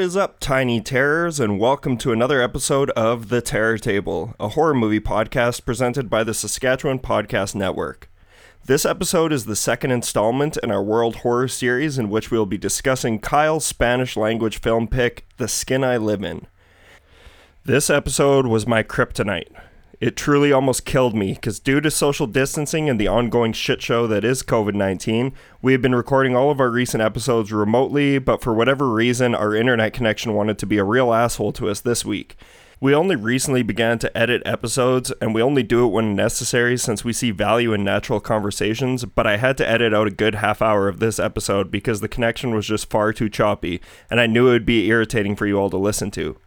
What is up, tiny terrors, and welcome to another episode of The Terror Table, a horror movie podcast presented by the Saskatchewan Podcast Network. This episode is the second installment in our World Horror series, in which we will be discussing Kyle's Spanish language film pick, The Skin I Live In. This episode was my kryptonite. It truly almost killed me because, due to social distancing and the ongoing shit show that is COVID 19, we have been recording all of our recent episodes remotely, but for whatever reason, our internet connection wanted to be a real asshole to us this week. We only recently began to edit episodes, and we only do it when necessary since we see value in natural conversations. But I had to edit out a good half hour of this episode because the connection was just far too choppy, and I knew it would be irritating for you all to listen to.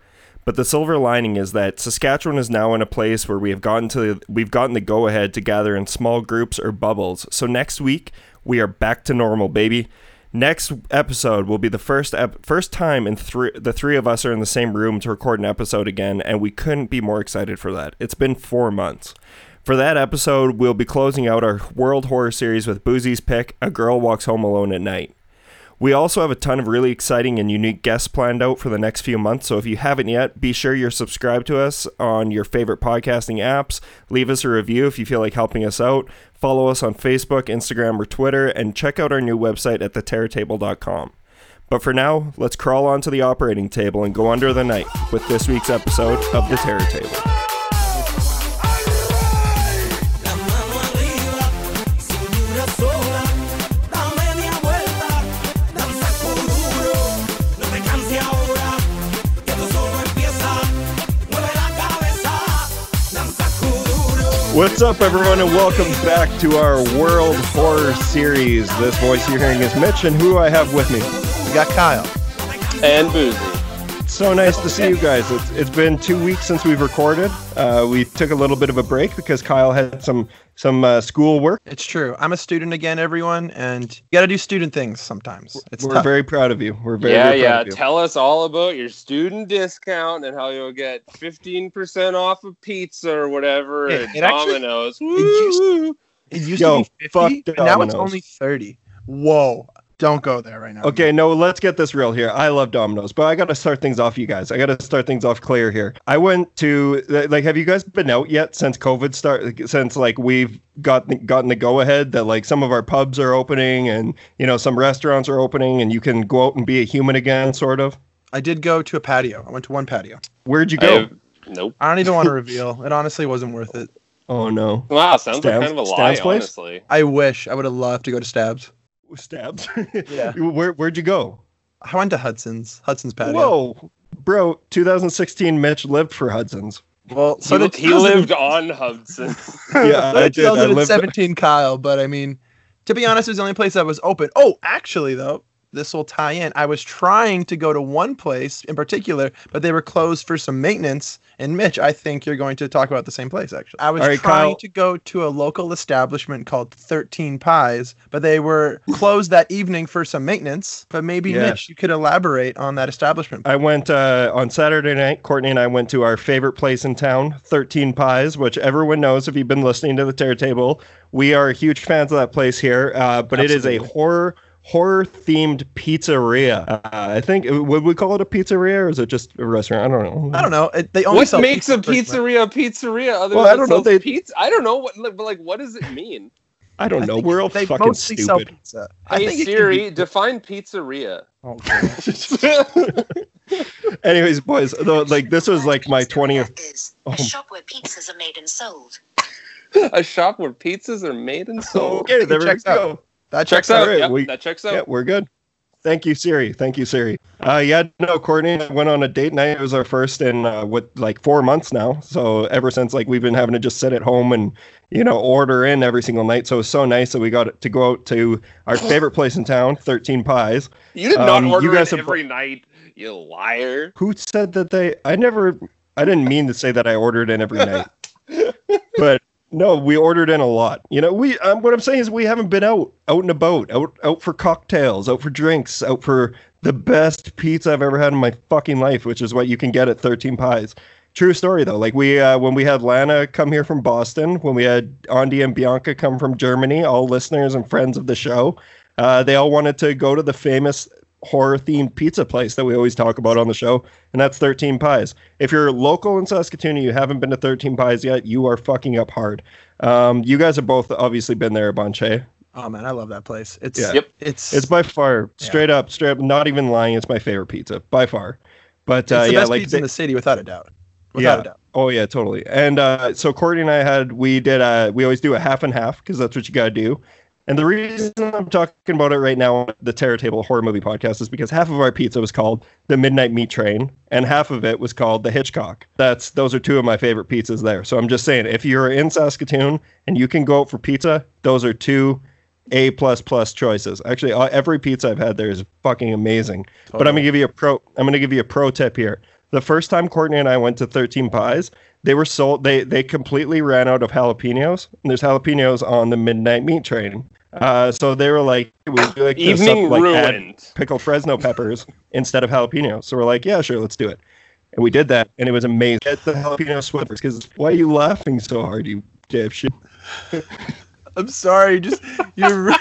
But the silver lining is that Saskatchewan is now in a place where we have gotten to we've gotten the go ahead to gather in small groups or bubbles. So next week we are back to normal, baby. Next episode will be the first ep- first time in three the three of us are in the same room to record an episode again, and we couldn't be more excited for that. It's been four months. For that episode, we'll be closing out our World Horror series with Boozy's pick: "A Girl Walks Home Alone at Night." We also have a ton of really exciting and unique guests planned out for the next few months. So if you haven't yet, be sure you're subscribed to us on your favorite podcasting apps. Leave us a review if you feel like helping us out. Follow us on Facebook, Instagram, or Twitter, and check out our new website at theterrortable.com. But for now, let's crawl onto the operating table and go under the night with this week's episode of The Terror Table. What's up, everyone, and welcome back to our World Horror Series. This voice you're hearing is Mitch, and who do I have with me? We got Kyle. and boozy. So nice to see you guys. It's, it's been two weeks since we've recorded. Uh, we took a little bit of a break because Kyle had some some uh, school work. It's true. I'm a student again, everyone, and you got to do student things sometimes. It's We're tough. very proud of you. We're very, yeah, very proud yeah. of you. Tell us all about your student discount and how you'll get 15% off of pizza or whatever It- at it actually- Domino's. used- Woo! it used Yo, to be 50, but now it's only 30. Whoa. Don't go there right now. Okay, no, let's get this real here. I love Domino's, but I got to start things off, you guys. I got to start things off clear here. I went to like, have you guys been out yet since COVID started? Since like we've got gotten the go ahead that like some of our pubs are opening and you know some restaurants are opening and you can go out and be a human again, sort of. I did go to a patio. I went to one patio. Where'd you go? have- nope. I don't even want to reveal. It honestly wasn't worth it. Oh no, Wow, sounds Stabs- like kind of a lie, Stabs place? honestly. I wish I would have loved to go to Stabs. Stabs. Yeah. Where where'd you go? I went to Hudson's. Hudson's patio. Whoa, bro! 2016, Mitch lived for Hudson's. Well, so he, did he lived on Hudson. Yeah, So I did did. I lived. 2017 Kyle, but I mean, to be honest, it was the only place that was open. Oh, actually, though, this will tie in. I was trying to go to one place in particular, but they were closed for some maintenance. And Mitch, I think you're going to talk about the same place, actually. I was All right, trying Kyle. to go to a local establishment called 13 Pies, but they were closed that evening for some maintenance. But maybe, Yeah. Mitch, you could elaborate on that establishment. I went uh, on Saturday night. Courtney and I went to our favorite place in town, 13 Pies, which everyone knows if you've been listening to the Terror Table. We are huge fans of that place here, uh, but it is a horror horror themed pizzeria. Uh, I think would we call it a pizzeria or is it just a restaurant? I don't know. I don't know. It, they only what sell makes a pizza for- pizzeria a pizzeria other Well, than I don't know, they- pizza? I don't know what but like what does it mean? I don't I know. We're all they fucking mostly sell stupid. pizza. I Hey think Siri, be- define pizzeria. Oh, Anyways, boys, though, like this was like my Pizzeria 20th. is Oh. a shop where pizzas are made and sold. a shop where pizzas are made and sold. Okay, there we checks out. That Checks checks out. Alright, Yep, we- that checks out. Yeah, we're good. Thank you, Siri. Thank you, Siri. Uh, yeah, no, Courtney I went on a date night. It was our first in uh, what like four months now. So ever since like we've been having to just sit at home and you know order in every single night. So it was so nice that we got to go out to our favorite place in town, Thirteen Pies. You did Um, not you order guys it have- every night, you liar. Who said that they? I never. I didn't mean to say that I ordered in every night, but no, we ordered in a lot. You know, we. Um, what I'm saying is we haven't been out, out and about, out, out for cocktails, out for drinks, out for the best pizza I've ever had in my fucking life, which is what you can get at 13 Pies. True story though. Like we, uh, when we had Lana come here from Boston, when we had Andy and Bianca come from Germany, all listeners and friends of the show, uh, they all wanted to go to the famous horror themed pizza place that we always talk about on the show, and that's 13 Pies. If you're local in Saskatoon and you haven't been to 13 Pies yet, you are fucking up hard. Um, you guys have both obviously been there a bunch, hey? Oh man, I love that place. It's Yeah. Yep. it's It's by far, straight up, straight up, not even lying, it's my favorite pizza by far. But uh, the yeah, best like pizza they- in the city without a doubt. Without yeah. a doubt. Oh yeah, totally. And uh, so Courtney and I had we did uh we always do a half and half because that's what you gotta do. And the reason I'm talking about it right now on the Terror Table Horror Movie Podcast is because half of our pizza was called the Midnight Meat Train, and half of it was called the Hitchcock. That's those are two of my favorite pizzas there. So I'm just saying, if you're in Saskatoon and you can go out for pizza, those are two A plus plus choices. Actually, uh, every pizza I've had there is fucking amazing. But I'm gonna give you a pro. I'm gonna give you a pro tip here. The first time Courtney and I went to 13 Pies, they were sold. They they completely ran out of jalapenos. And there's jalapenos on the midnight meat train. Uh, so they were like, we do like Evening stuff, like ruined. pickled Fresno peppers instead of jalapenos. So we're like, yeah, sure, let's do it. And we did that, and it was amazing. Get the jalapeno swifters, because why are you laughing so hard, you dipshit? I'm sorry, just you're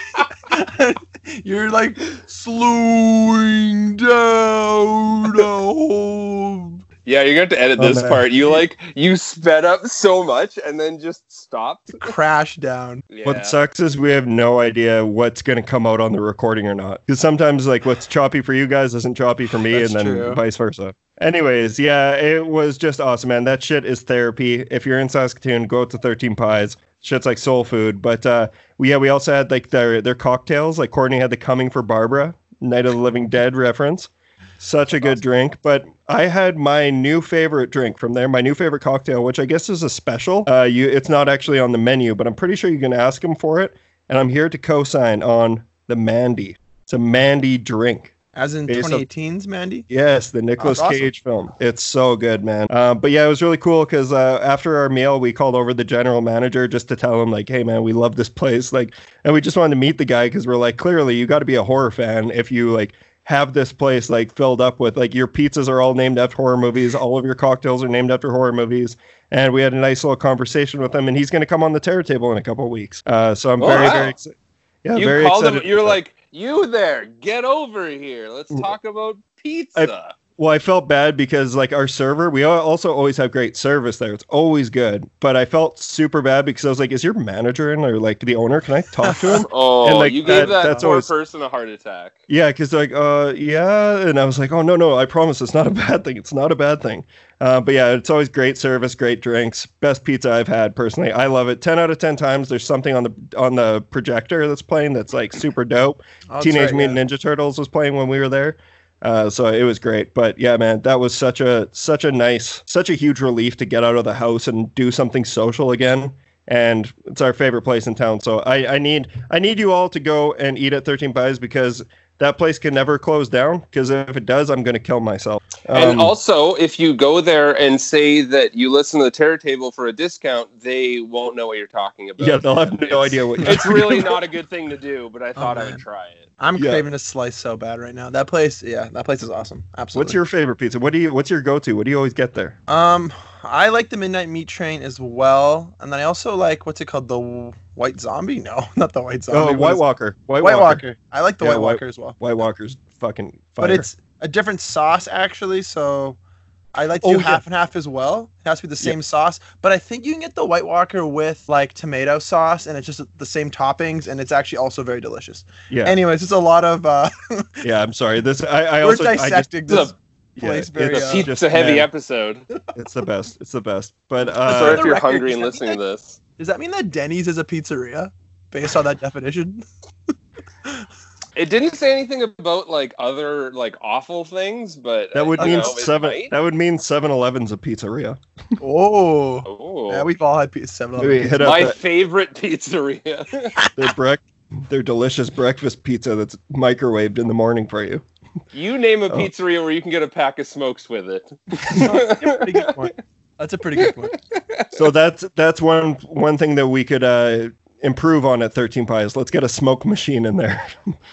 you're like slowing down. Oh. Yeah, you're going to have to edit Oh, this man. part. You like you sped up so much and then just stopped. Crash down. Yeah. What sucks is we have no idea what's going to come out on the recording or not. Because sometimes, like, what's choppy for you guys isn't choppy for me, That's and then true. vice versa. Anyways, yeah, it was just awesome, man. That shit is therapy. If you're in Saskatoon, go out to 13 Pies. Shit's like soul food. But uh, we, yeah, we also had like their their cocktails. Like Courtney had the Coming for Barbara, Night of the Living Dead reference. Such a good drink. But I had my new favorite drink from there, my new favorite cocktail, which I guess is a special. Uh, you, it's not actually on the menu, but I'm pretty sure you can ask them for it. And I'm here to co-sign on the Mandy. It's a Mandy drink. As in Based on- 2018's Mandy. Yes, the Nicolas awesome. Cage film. It's so good, man. Uh, but yeah, it was really cool because uh, after our meal, we called over the general manager just to tell him, like, hey, man, we love this place. Like, and we just wanted to meet the guy because we're like, clearly, you got to be a horror fan if you like have this place like filled up with like your pizzas are all named after horror movies, all of your cocktails are named after horror movies. And we had a nice little conversation with him, and he's going to come on the Terror Table in a couple of weeks. Uh, so I'm Oh, very, wow. very excited. Yeah, you very called excited. him. You're like, you there? Get over here. Let's talk about pizza. Well, I felt bad because like our server, we also always have great service there. It's always good. But I felt super bad because I was like, "Is your manager in or like the owner? Can I talk to him?" oh, and, like, you that- gave that, that's poor always- person a heart attack. yeah, because like, uh, yeah, and I was like, "Oh no, no, I promise, it's not a bad thing. It's not a bad thing." Uh, but yeah, it's always great service, great drinks, best pizza I've had personally. I love it. Ten out of ten times. There's something on the on the projector that's playing that's like super dope. Oh, Teenage right, Mutant Ninja Turtles was playing when we were there. Uh, so it was great, but yeah, man, that was such a such a nice, such a huge relief to get out of the house and do something social again. And it's our favorite place in town. So I, I need I need you all to go and eat at Thirteen Pies because that place can never close down. Because if it does, I'm going to kill myself. and Um, also, if you go there and say that you listen to the Terror Table for a discount, they won't know what you're talking about. yeah, they'll have no It's- idea what. It's really not a good thing to do, but I thought I would try it. I'm Yeah. craving a slice so bad right now. That place, yeah, that place is awesome. Absolutely. What's your favorite pizza? What do you? What's your go-to? What do you always get there? Um, I like the Midnight Meat Train as well, and then I also like what's it called, the White Zombie? No, not the White Zombie. Oh, White Walker. White, White Walker. Walker. I like the Yeah, White White- Walker as well, White Walker's fucking fire. but it's a different sauce actually. So I like to Oh, do yeah. half and half as well. It has to be the same sauce, but I think you can get the White Walker with like tomato sauce, and it's just the same toppings, and it's actually also very delicious. yeah. Anyways, it's a lot of uh, yeah, I'm sorry. This I, I we're also I just, dissecting this place yeah, very. it's just- Pizza heavy man, episode. It's the best. It's the best. But Sorry uh, if you're hungry and does that listening to this. does that mean that Denny's is a pizzeria based on that definition? It didn't say anything about like other like awful things, but that would mean know, seven. might. That would mean 7-Eleven's a pizzeria. Oh. Oh, Yeah, we've all had pizza. Seven Maybe Eleven. hit up my that- favorite pizzeria. their brec- their delicious breakfast pizza that's microwaved in the morning for you. You name a Oh. pizzeria where you can get a pack of smokes with it. pretty good point. That's a pretty good point. So that's that's one one thing that we could uh, improve on at 13 Pies. Let's get a smoke machine in there.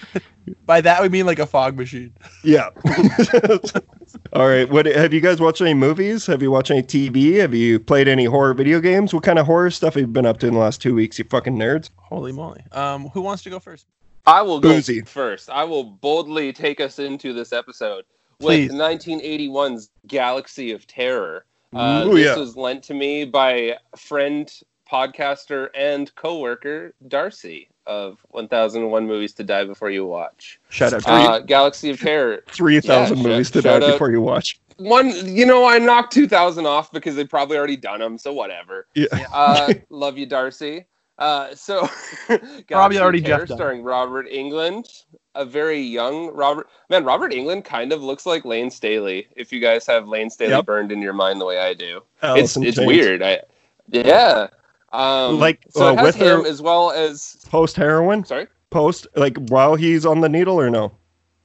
By that we mean like a fog machine. yeah. All right. What have you guys watched any movies? Have you watched any TV? Have you played any horror video games? What kind of horror stuff have you been up to in the last two weeks? You fucking nerds. Holy moly. Um, who wants to go first? I will go Boozy. first. I will boldly take us into this episode Please. with 1981's Galaxy of Terror. Uh, Ooh, this yeah. was lent to me by friend, podcaster, and coworker Darcy of 1001 Movies to Die Before You Watch. Shout out to Uh, Galaxy of Terror. three thousand yeah, movies to die out- before you watch. One, you know, I knocked 2000 off because they've probably already done them, so whatever. Yeah. Uh, love you, Darcy. Uh, so, of already done. starring Robert Englund, a very young Robert. Man, Robert Englund kind of looks like Lane Staley. If you guys have Lane Staley Yep. burned in your mind the way I do, Allison it's it's James. weird. I, yeah. Um, Like, so uh, with him as well as. Post heroin, Sorry. post like while he's on the needle or no?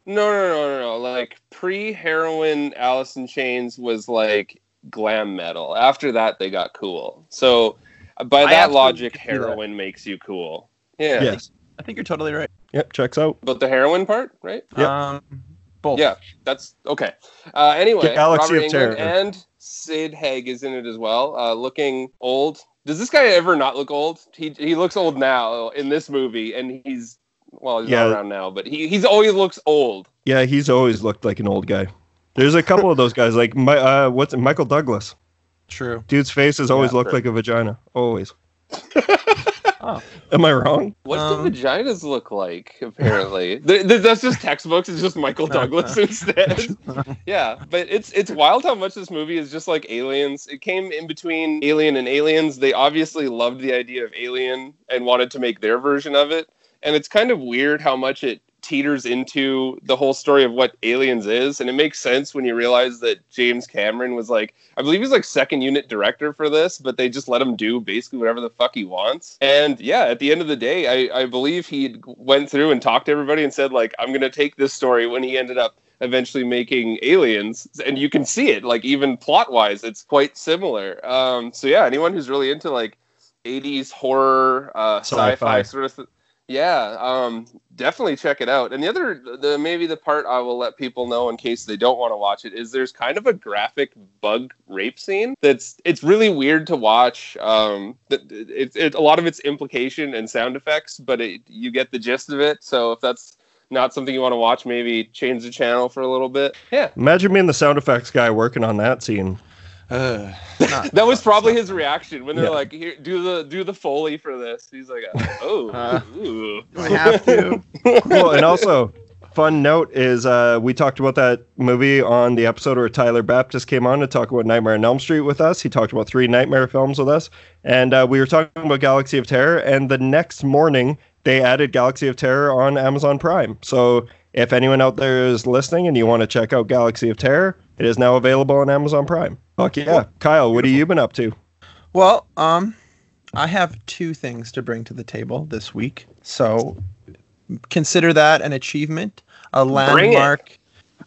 No, no, no, no, no. Like pre heroin, Alice in Chains was like glam metal. After that, they got cool. So by I that logic, can that. heroin makes you cool. Yeah. Yes. I think you're totally right. Yep. Checks out. But the heroin part, right? Yep. Um, both. Yeah, that's okay. Uh, anyway, Galaxy Robert of Terror. Englund and Sid Haig is in it as well, uh, looking old. Does this guy ever not look old? He he looks old now in this movie, and he's well, he's Yeah. not around now, but he he's always looks old. Yeah, he's always looked like an old guy. There's a couple of those guys, like my, uh, what's it, Michael Douglas. True. Dude's face has always Yeah, looked true. like a vagina. Always. Oh. Am I wrong? What Um, do vaginas look like? Apparently, Th- th- that's just textbooks. It's just Michael Douglas instead. yeah, but it's it's wild how much this movie is just like Aliens. It came in between Alien and Aliens. They obviously loved the idea of Alien and wanted to make their version of it. And it's kind of weird how much it teeters into the whole story of what Aliens is. And it makes sense when you realize that James Cameron was like, I believe he's like second unit director for this, but they just let him do basically whatever the fuck he wants. And yeah, at the end of the day, I, I believe he went through and talked to everybody and said like, I'm gonna take this story when he ended up eventually making aliens and you can see it like even plot wise it's quite similar um so yeah anyone who's really into like 80s horror uh Sci-fi. sci-fi, sort of th- yeah um definitely check it out. And the other the maybe the part i will let people know in case they don't want to watch it is there's kind of a graphic bug rape scene that's it's really weird to watch um it's it, a lot of it's implication and sound effects but it, you get the gist of it. So if that's not something you want to watch maybe change the channel for a little bit. Yeah. Imagine being the sound effects guy working on that scene. Uh, not- that was probably his reaction when they're Yeah. like here do the do the foley for this he's like oh Uh, ooh. Do I have to? Cool. And also, fun note is uh, we talked about that movie on the episode where Tyler Baptist came on to talk about Nightmare on Elm Street with us. He talked about three Nightmare films with us, and uh, we were talking about Galaxy of Terror. And the next morning, they added Galaxy of Terror on Amazon Prime. So if anyone out there is listening and you want to check out Galaxy of Terror, it is now available on Amazon Prime. Fuck yeah, Kyle, what have you been up to? Well, um, I have two things to bring to the table this week. So consider that an achievement, a landmark,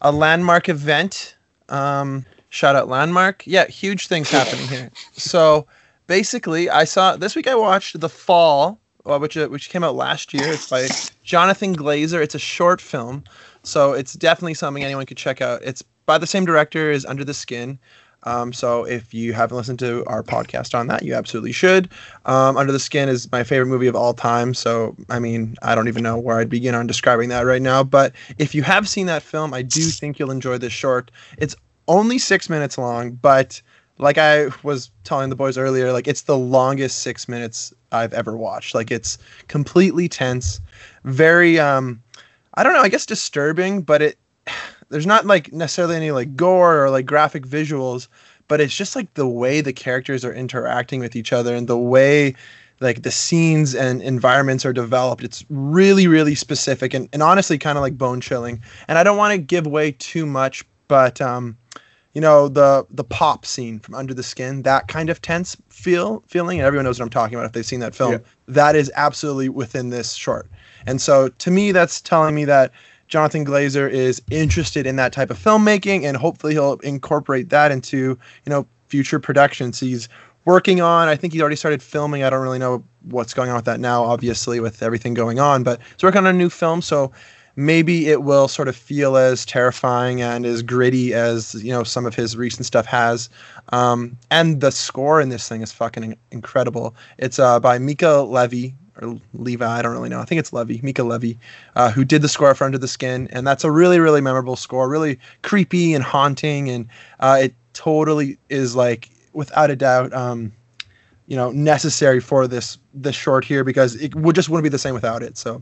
a landmark event. Um, shout out landmark. Yeah, huge things happening here. So basically, I saw this week. I watched The Fall, uh, which uh, which came out last year. It's by Jonathan Glazer. It's a short film, so it's definitely something anyone could check out. It's by the same director as Under the Skin. Um, so if you haven't listened to our podcast on that, you absolutely should. Um, Under the Skin is my favorite movie of all time. So I mean, I don't even know where I'd begin on describing that right now. But if you have seen that film, I do think you'll enjoy this short. It's only six minutes long, but like I was telling the boys earlier, like it's the longest six minutes I've ever watched. Like it's completely tense, very um, I don't know, I guess disturbing, but it there's not like necessarily any like gore or like graphic visuals, but it's just like the way the characters are interacting with each other and the way like the scenes and environments are developed. It's really, really specific and, and honestly kind of like bone chilling. And I don't want to give away too much, but um, you know, the the pop scene from Under the Skin, that kind of tense feel feeling, and everyone knows what I'm talking about if they've seen that film. Yeah. That is absolutely within this short. And so to me, that's telling me that Jonathan Glazer is interested in that type of filmmaking, and hopefully he'll incorporate that into you know future productions he's working on. I think he's already started filming. I don't really know what's going on with that now, obviously with everything going on, but he's working on a new film, so maybe it will sort of feel as terrifying and as gritty as you know some of his recent stuff has. Um, and the score in this thing is fucking incredible. It's uh, by Mica Levy, or Levi, I don't really know. I think it's Levy, Mica Levy, uh, who did the score for Under the Skin, and that's a really really memorable score, really creepy and haunting, and uh, it totally is like without a doubt, um, you know, necessary for this this short here because it would just wouldn't be the same without it. So,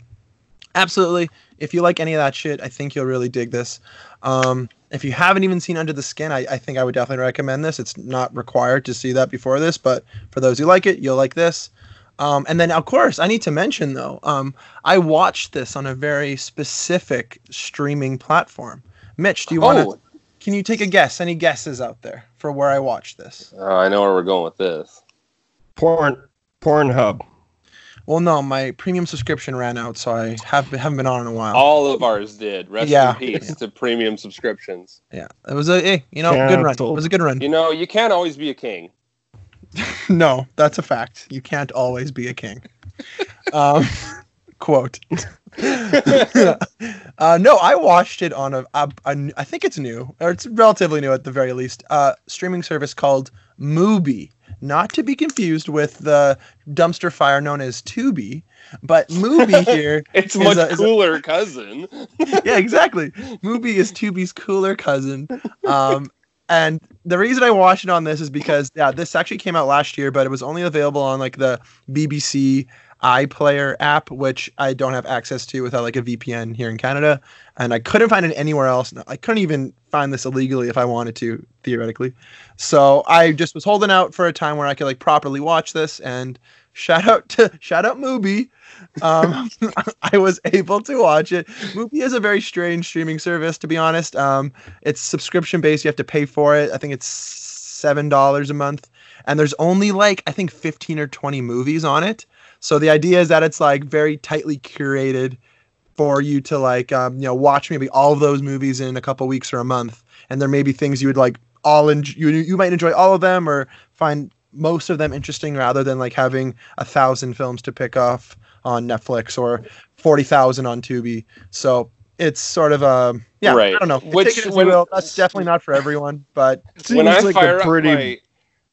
absolutely, if you like any of that shit, I think you'll really dig this. Um, if you haven't even seen Under the Skin, I, I think I would definitely recommend this. It's not required to see that before this, but for those who like it, you'll like this. Um, and then, of course, I need to mention though, um, I watched this on a very specific streaming platform. Mitch, do you want to? Oh, Can you take a guess? Any guesses out there for where I watched this? oh, I know where we're going with this. Porn, Pornhub. Well, no, my premium subscription ran out, so I have haven't been on in a while. All of ours did. Rest Yeah. in peace to premium subscriptions. Yeah, it was a eh, you know good run. It was a good run. You know, you can't always be a king. No, that's a fact. You can't always be a king. um, quote. uh, no, I watched it on a, a, a- I think it's new, or it's relatively new at the very least. Uh, streaming service called Mubi, not to be confused with the dumpster fire known as Tubi, but Mubi here. It's much a- is a- cooler, cousin. yeah, exactly. Mubi is Tubi's cooler cousin. Um, and the reason I watched it on this is because yeah, this actually came out last year, but it was only available on like the BBC iPlayer app, which I don't have access to without like a VPN here in Canada, and I couldn't find it anywhere else. I couldn't even find this illegally if I wanted to, theoretically. So I just was holding out for a time where I could like properly watch this. And shout out to shout out Mubi. Um, I was able to watch it. Mubi is a very strange streaming service, to be honest. Um, it's subscription based. You have to pay for it. I think it's seven dollars a month, and there's only like I think fifteen or twenty movies on it. So the idea is that it's like very tightly curated for you to like um, you know watch maybe all of those movies in a couple weeks or a month, and there may be things you would like all en- you you might enjoy all of them or find most of them interesting rather than like having a thousand films to pick off on Netflix or forty thousand on Tubi. So it's sort of a yeah. Right. I don't know. Which- Take it as you when- will. That's definitely not for everyone, but when I Seems like a fire pretty- up my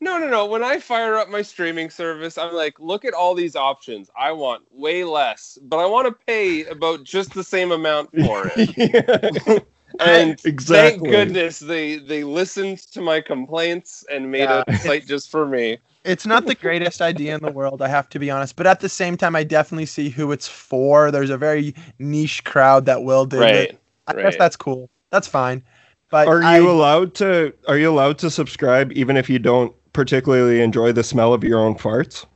no no no when I fire up my streaming service, I'm like, look at all these options. I want way less, but I want to pay about just the same amount for it. Yeah. And Exactly. thank goodness they they listened to my complaints and made Yeah. a site just for me. it's not the greatest idea in the world, I have to be honest. But at the same time, I definitely see who it's for. There's a very niche crowd that will dig Right. it. I guess that's cool. That's fine. But Are I- you allowed to? Are you allowed to subscribe even if you don't particularly enjoy the smell of your own farts?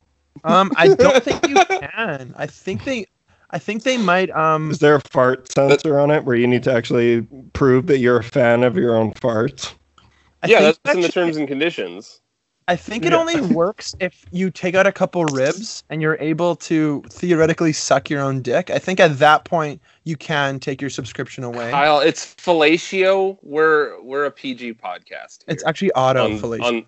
um, I don't think you can. I think they, I think they might. Um, Is there a fart sensor on it where you need to actually prove that you're a fan of your own farts? I yeah, think that's in the terms and conditions. I think it Yeah. only works if you take out a couple ribs and you're able to theoretically suck your own dick. I think at that point you can take your subscription away. Kyle, it's fellatio. We're we're a PG podcast. it's actually auto on, fellatio.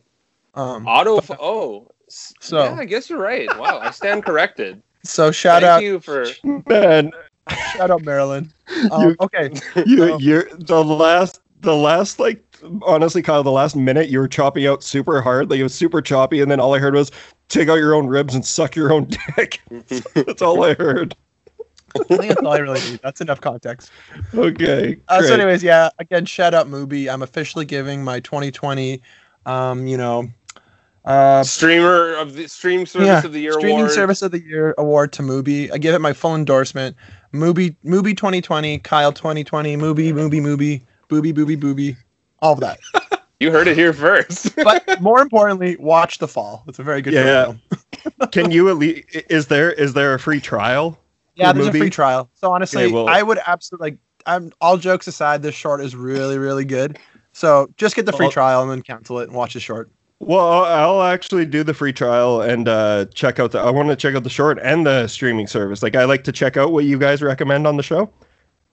on Um, auto. Oh, So- yeah, I guess you're right. Wow, I stand corrected. So shout Thank out, you for. Man, shout out Marilyn. Um, You- okay, you Oh. you're the last the last like honestly Kyle the last minute you were chopping out super hard like it was super choppy and then all I heard was take out your own ribs and suck your own dick. That's all I heard. I think that's all I really need. That's enough context. Okay. Uh, so, anyways, yeah. Again, shout out Mubi. I'm officially giving my 2020, um, you know, uh, Streamer of the stream service yeah, of the year Award. streaming award. service of the year award to Mubi. I give it my full endorsement. Mubi, Mubi 2020, Kyle 2020, Mubi, Mubi, Mubi, Booby, Booby, Booby, all of that. You heard it here first. But more importantly, watch The Fall. It's a very good Yeah. film. Can you at least is there is there a free trial? Yeah, for there's a free trial. So honestly, Okay, well- I would absolutely like. I'm all jokes aside. This short is really, really good. So just get the free Well- trial and then cancel it and watch the short. Well, I'll I'll actually do the free trial and uh, check out the. I want to check out the short and the streaming service. Like I like to check out what you guys recommend on the show.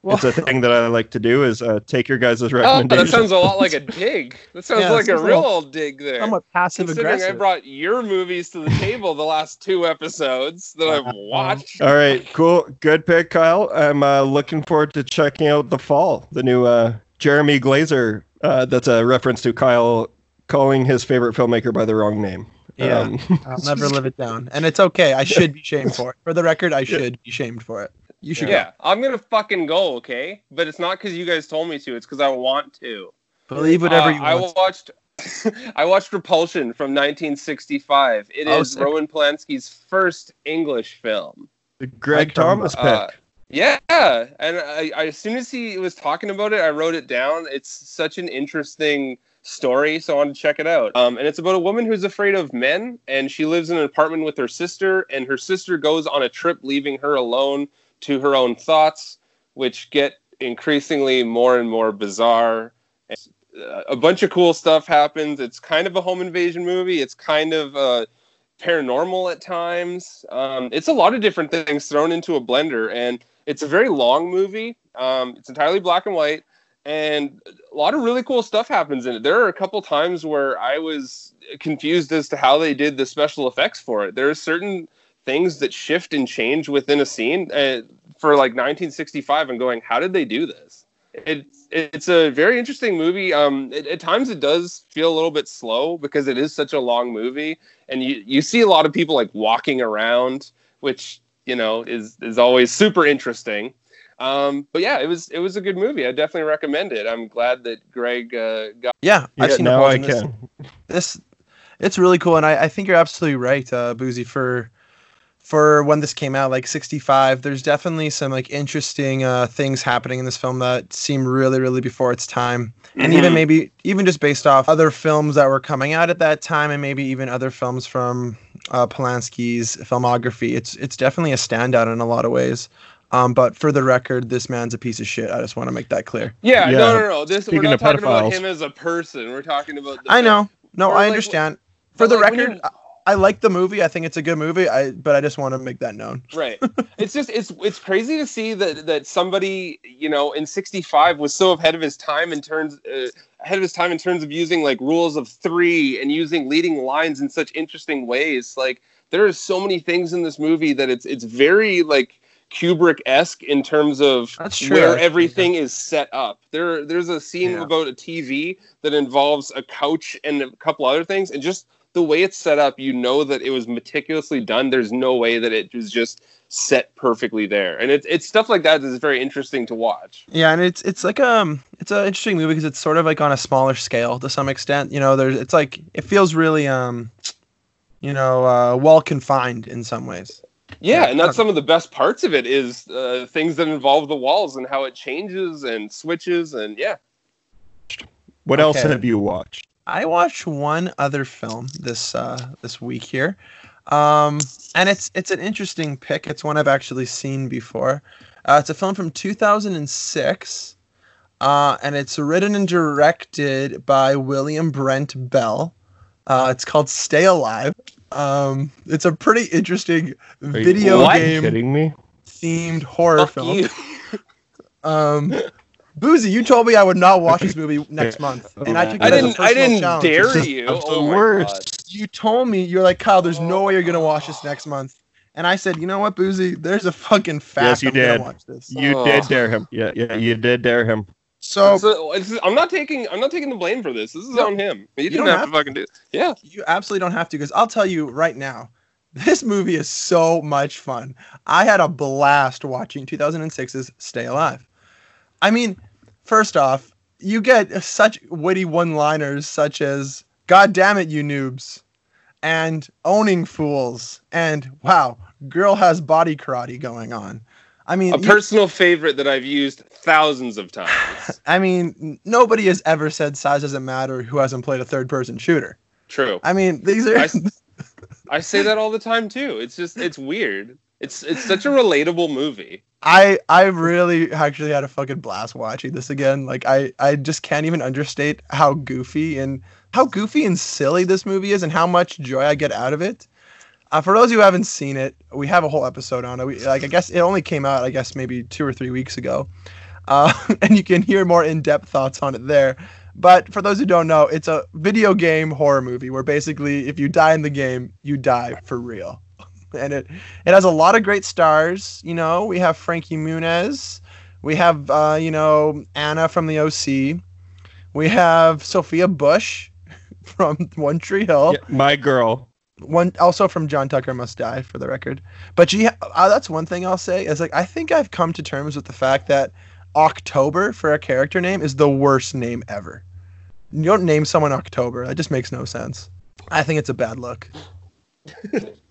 Well- it's a thing that I like to do is uh, take your guys' recommendations. Oh, that sounds a lot like a dig. That sounds Yeah, like a sounds a real little- old dig there. Somewhat passive Considering I brought your movies to the table the last two episodes that I've watched. All right, cool, good pick, Kyle. I'm uh, looking forward to checking out the fall, the new uh, Jeremy Glazer. Uh, that's a reference to Kyle calling his favorite filmmaker by the wrong name. Yeah. Um, I'll never live it down, and it's okay. I should be shamed for it. For the record, I should be shamed for it. You should. Yeah, I'm gonna fucking go, okay? But it's not because you guys told me to. It's because I want to. believe whatever Uh, you I watched. I watched Repulsion from 1965. It is Oh, sick. Roman Polanski's first English film. the Greg I come- Thomas pick. Uh, yeah, and I, I, as soon as he was talking about it, I wrote it down. It's such an interesting story, so I wanted to check it out. Um, and it's about a woman who's afraid of men, and she lives in an apartment with her sister, and her sister goes on a trip, leaving her alone to her own thoughts, which get increasingly more and more bizarre. And, uh, a bunch of cool stuff happens. It's kind of a home invasion movie. It's kind of uh, paranormal at times. Um, it's a lot of different things thrown into a blender, and it's a very long movie. Um, it's entirely black and white, and a lot of really cool stuff happens in it. There are a couple times where I was confused as to how they did the special effects for it. There are certain things that shift and change within a scene uh, for like 1965 and going, how did they do this? It's it's a very interesting movie. Um, it, at times it does feel a little bit slow because it is such a long movie, and you you see a lot of people like walking around, which you know is is always super interesting. Um, but yeah, it was it was a good movie. I definitely recommend it. I'm glad that Greg uh, got. Yeah, I've Yeah, seen now I Repulsion. This- can. this it's really cool and I, I think you're absolutely right uh boozy for for when this came out like 65 there's definitely some like interesting uh things happening in this film that seem really really before its time and even Mhm. maybe even just based off other films that were coming out at that time and maybe even other films from uh, Polanski's filmography it's it's definitely a standout in a lot of ways um, but for the record this man's a piece of shit I just want to make that clear Yeah, Yeah. no, no, no. This Speaking we're not of talking about him as a person. We're talking about. The I know no Or, I like, understand but, for the like, record I- I like the movie. I think it's a good movie. I but I just want to make that known. right it's just it's it's crazy to see that that somebody you know in 65 was so ahead of his time in terms uh, ahead of his time in terms of using like rules of three and using leading lines in such interesting ways like there are so many things in this movie that it's it's very like Kubrick-esque in terms of where actually, everything is set up. There, there's a scene Yeah. about a TV that involves a couch and a couple other things, and just the way it's set up, you know that it was meticulously done. There's no way that it was just set perfectly there, and it's it's stuff like that that is very interesting to watch. Yeah, and it's it's like um it's an interesting movie because it's sort of like on a smaller scale to some extent. You know, there's it's like it feels really um you know uh, well confined in some ways. Yeah, Yeah. and that's some of the best parts of it is uh, things that involve the walls and how it changes and switches, and yeah. What else Okay. have you watched? I watched one other film this uh, this week here, um, and it's it's an interesting pick. It's one I've actually seen before. Uh, it's a film from 2006, uh, and it's written and directed by William Brent Bell. Uh, it's called Stay Alive. Um, it's a pretty interesting you video What? game kidding me? themed horror Fuck film. you. Um, Boozy, you told me I would not watch this movie next month, and I took it I as a didn't. I didn't challenge. dare you. That's the Oh my worst. God. you told me you're like Kyle. There's no way you're gonna watch this next month, and I said, you know what, Boozy? There's a fucking fact. Yes, you I'm did. watch this. You Oh. did dare him. Yeah, yeah, you did dare him. So So, it's- I'm not taking. I'm not taking the blame for this. This is No, on him. He didn't don't have, have to fucking do. It. Yeah. you absolutely don't have to, because I'll tell you right now, this movie is so much fun. I had a blast watching 2006's Stay Alive. I mean, first off, you get such witty one-liners such as "God damn it, you noobs," and "owning fools," and "Wow, girl has body karate going on." I mean, A you- personal favorite that I've used thousands of times. I mean, nobody has ever said size doesn't matter who hasn't played a third person shooter. True. I mean, these are I, I say that all the time too. It's just it's weird. It's it's such a relatable movie. I I really actually had a fucking blast watching this again. Like I I just can't even understate how goofy and how goofy and silly this movie is and how much joy I get out of it. Uh, for those who haven't seen it, we have a whole episode on it. We, like I guess it only came out I guess maybe two or three weeks ago, uh, and you can hear more in-depth thoughts on it there. But for those who don't know, it's a video game horror movie where basically if you die in the game, you die for real. And it it has a lot of great stars. You know, we have Frankie Muniz, we have uh, you know Anna from the OC, we have Sophia Bush from One Tree Hill. Yeah, my girl. One also from John Tucker Must Die for the record. But she, uh, that's one thing I'll say is like I think I've come to terms with the fact that October for a character name is the worst name ever. You don't name someone October. That just makes no sense. I think it's a bad look.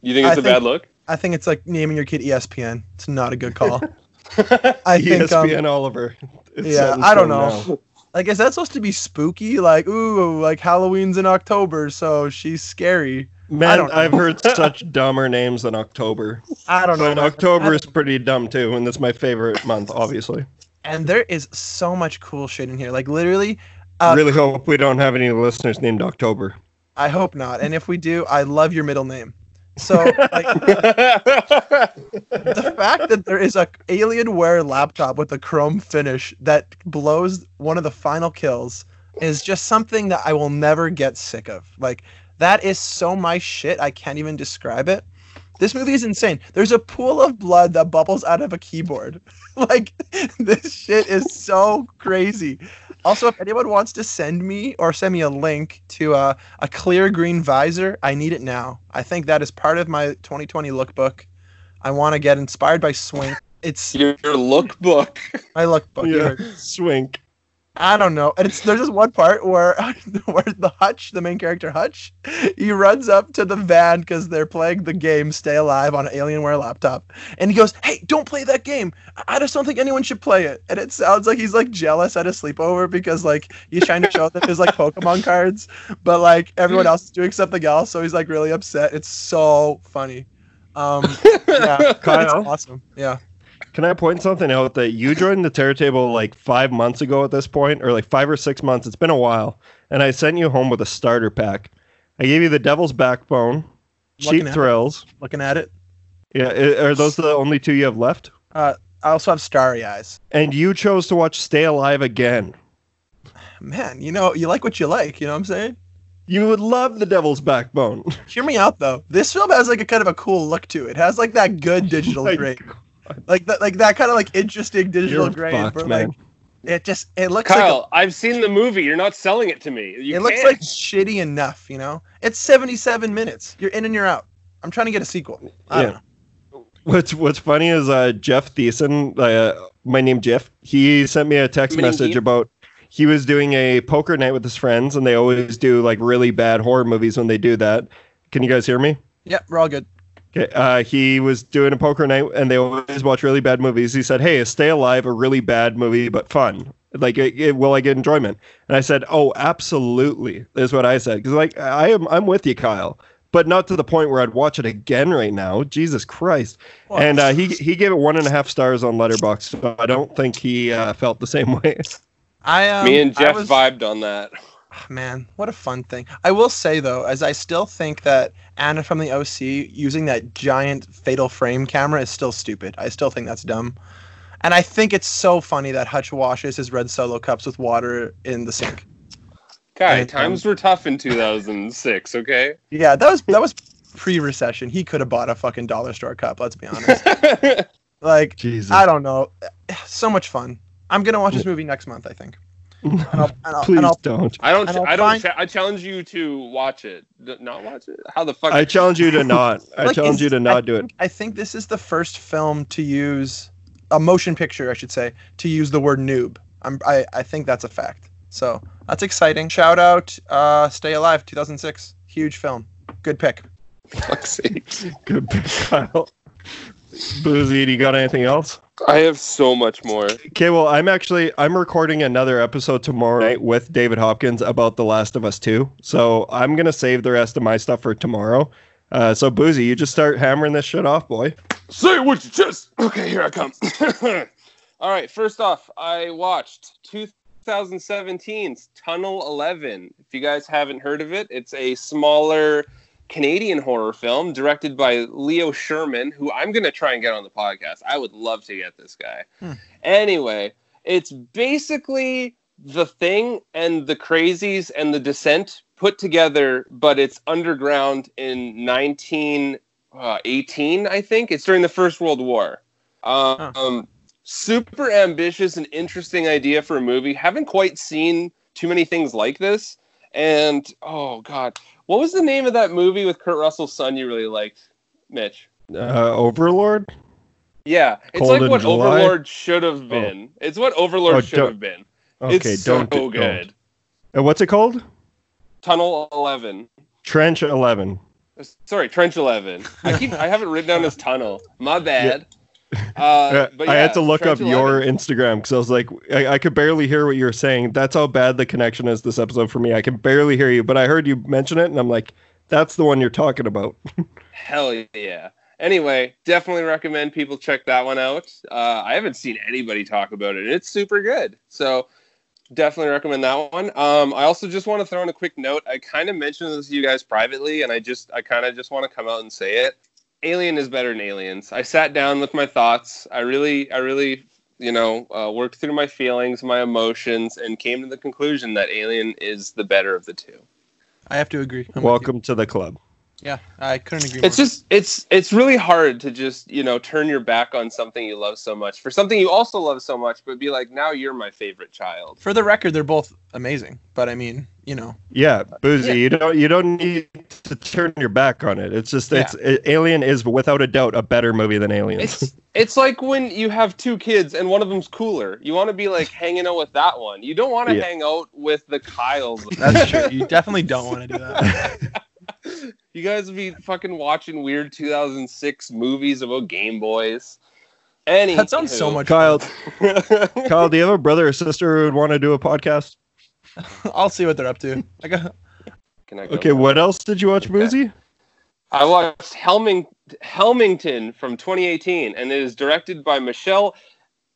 You think it's I a bad look? I think it's like naming your kid ESPN. It's not a good call. I think um, ESPN Oliver. It's yeah, I don't know. now. like is that supposed to be spooky? Like ooh, like Halloween's in October, so she's scary. Man. I've heard such dumber names than October. I don't know. But. October is pretty dumb too, and that's my favorite month, obviously. and there is so much cool shit in here. Like literally, uh, really hope we don't have any listeners named October. I hope not. And if we do, I love your middle name. So like the fact that there is a Alienware laptop with a chrome finish that blows one of the final kills is just something that I will never get sick of. Like that is so my shit. I can't even describe it. This movie is insane. There's a pool of blood that bubbles out of a keyboard. like this shit is so crazy. Also, if anyone wants to send me or send me a link to uh, a clear green visor, I need it now. I think that is part of my 2020 lookbook. I want to get inspired by Swink. It's your, your lookbook. my lookbook. you Yeah, heard. swink. I don't know. And it's there's just one part where where the Hutch, the main character Hutch, he runs up to the van because they're playing the game Stay Alive on an Alienware laptop, and he goes, "Hey, don't play that game. I just don't think anyone should play it." And it sounds like he's like jealous at a sleepover because like he's trying to show them his like Pokemon cards, but like everyone else is doing something else, so he's like really upset. It's so funny. Um, yeah, Kyle? it's awesome. Yeah. Can I point something out that you joined the Terror Table like five months ago at this point, or like five or six months? It's been a while, and I sent you home with a starter pack. I gave you the Devil's Backbone, Cheap at it. Thrills. Looking at it, Yeah, are those the only two you have left? uh, I also have Starry Eyes. And you chose to watch Stay Alive again. man, you know, you like what you like. You know what I'm saying? You would love the Devil's Backbone. Hear me out though. This film has like a kind of a cool look to it. It has like that good digital grain, like that, like that kind of like interesting digital You're grain. fucked, where, man. like it just it looks like Kyle, I've seen the movie. You're not selling it to me. You it looks can't. like shitty enough. You know, it's 77 minutes. You're in and you're out. I'm trying to get a sequel. I don't Yeah. know. What's What's funny is uh, Jeff Thiessen, uh, my name Jeff. He sent me a text My message Jeff. about he was doing a poker night with his friends, and they always do like really bad horror movies when they do that. Can you guys hear me? Yeah, we're all good. Okay. Uh, he was doing a poker night, and they always watch really bad movies. He said, "Hey, is Stay Alive a really bad movie but fun? Like, it, it- will I get enjoyment?" And I said, "Oh, absolutely." Is what I said because like I am I'm with you, Kyle, but not to the point where I'd watch it again right now. Jesus Christ! Well, And uh, he he gave it one and a half stars on Letterboxd. So I don't think he uh, felt the same way. I um, me and I Jeff was- vibed on that. Man, what a fun thing. I will say though, as I still think that Anna from the OC using that giant fatal frame camera is still stupid. I still think that's dumb. And I think it's so funny that Hutch washes his red solo cups with water in the sink. Guy, And, um, times were tough in 2006. Okay. Yeah, that was that was pre-recession. He could have bought a fucking dollar store cup, let's be honest. Like, Jesus, I don't know. So much fun. I'm going to watch this movie next month, I think. And I'll, and I'll, please and I'll, don't. I don't. And I'll don't. find- cha- I challenge you to watch it. D- Not watch it. How the fuck? I challenge you to not. I Like, challenge you to not I do it. I think this is the first film to use a motion picture, I should say, to use the word noob. I'm, I, I think that's a fact. So that's exciting. Shout out, uh, Stay Alive, 2006. Huge film. Good pick. fuck's sake. Good, pick, Kyle. Boozy, do you got anything else? I have so much more. Okay, well, I'm actually I'm recording another episode tomorrow night with David Hopkins about The Last of Us 2. So I'm gonna save the rest of my stuff for tomorrow. Uh, so Boozy, you just start hammering this shit off, boy. Say what you just. Okay, here I come. All right. First off, I watched 2017's Tunnel 11. If you guys haven't heard of it, it's a smaller Canadian horror film directed by Leo Scherman, who I'm gonna try and get on the podcast. I would love to get this guy. Hmm. Anyway, it's basically the thing and the crazies and the descent put together, but it's underground in 1918, uh, I think. It's during the First World War. Um, um, super ambitious and interesting idea for a movie. Haven't quite seen too many things like this. And oh god, what was the name of that movie with Kurt Russell's son you really liked, Mitch? Uh, Overlord. Yeah, it's Cold like what July? Overlord should have been. It's what Overlord Oh, should have been. Okay, it's don't so don't. good. Uh, what's it called? Tunnel Eleven. Trench Eleven. Sorry, Trench Eleven. I keep I have it written down as Tunnel. My bad. Uh, Uh, but I had to look up your 11. Instagram because I was like, I, I could barely hear what you were saying. That's how bad the connection is this episode for me. I can barely hear you, but I heard you mention it, and I'm like, that's the one you're talking about. Hell yeah. Anyway, definitely recommend people check that one out. Uh, I haven't seen anybody talk about it, it's super good. So definitely recommend that one. Um, I also just want to throw in a quick note. I kind of mentioned this to you guys privately, and I just I kind of just want to come out and say it. Alien is better than Aliens. I sat down with my thoughts. I really I really you know uh, worked through my feelings, my emotions, and came to the conclusion that Alien is the better of the two. I have to agree. I'm. Welcome to the club. Yeah, I couldn't agree. it's more. just it's it's really hard to just you know turn your back on something you love so much for something you also love so much but be like now you're my favorite child for the record, they're both amazing. But I mean, you know, Yeah, boozy. Yeah. You don't you don't need to turn your back on it. It's just it's it, Alien is without a doubt a better movie than Aliens. it's it's like when you have two kids and one of them's cooler you want to be like hanging out with that one you don't want to Yeah. hang out with the kyles that's true. You definitely don't want to do that. you guys would be fucking watching weird 2006 movies about game boys Any That sounds so much. Kyle. Kyle, do you have a brother or sister who would want to do a podcast? I'll see what they're up to. I got. Can I go Okay, now? what else did you watch, Okay. Boozy? I watched Helming Hellmington from 2018, and it is directed by Michelle.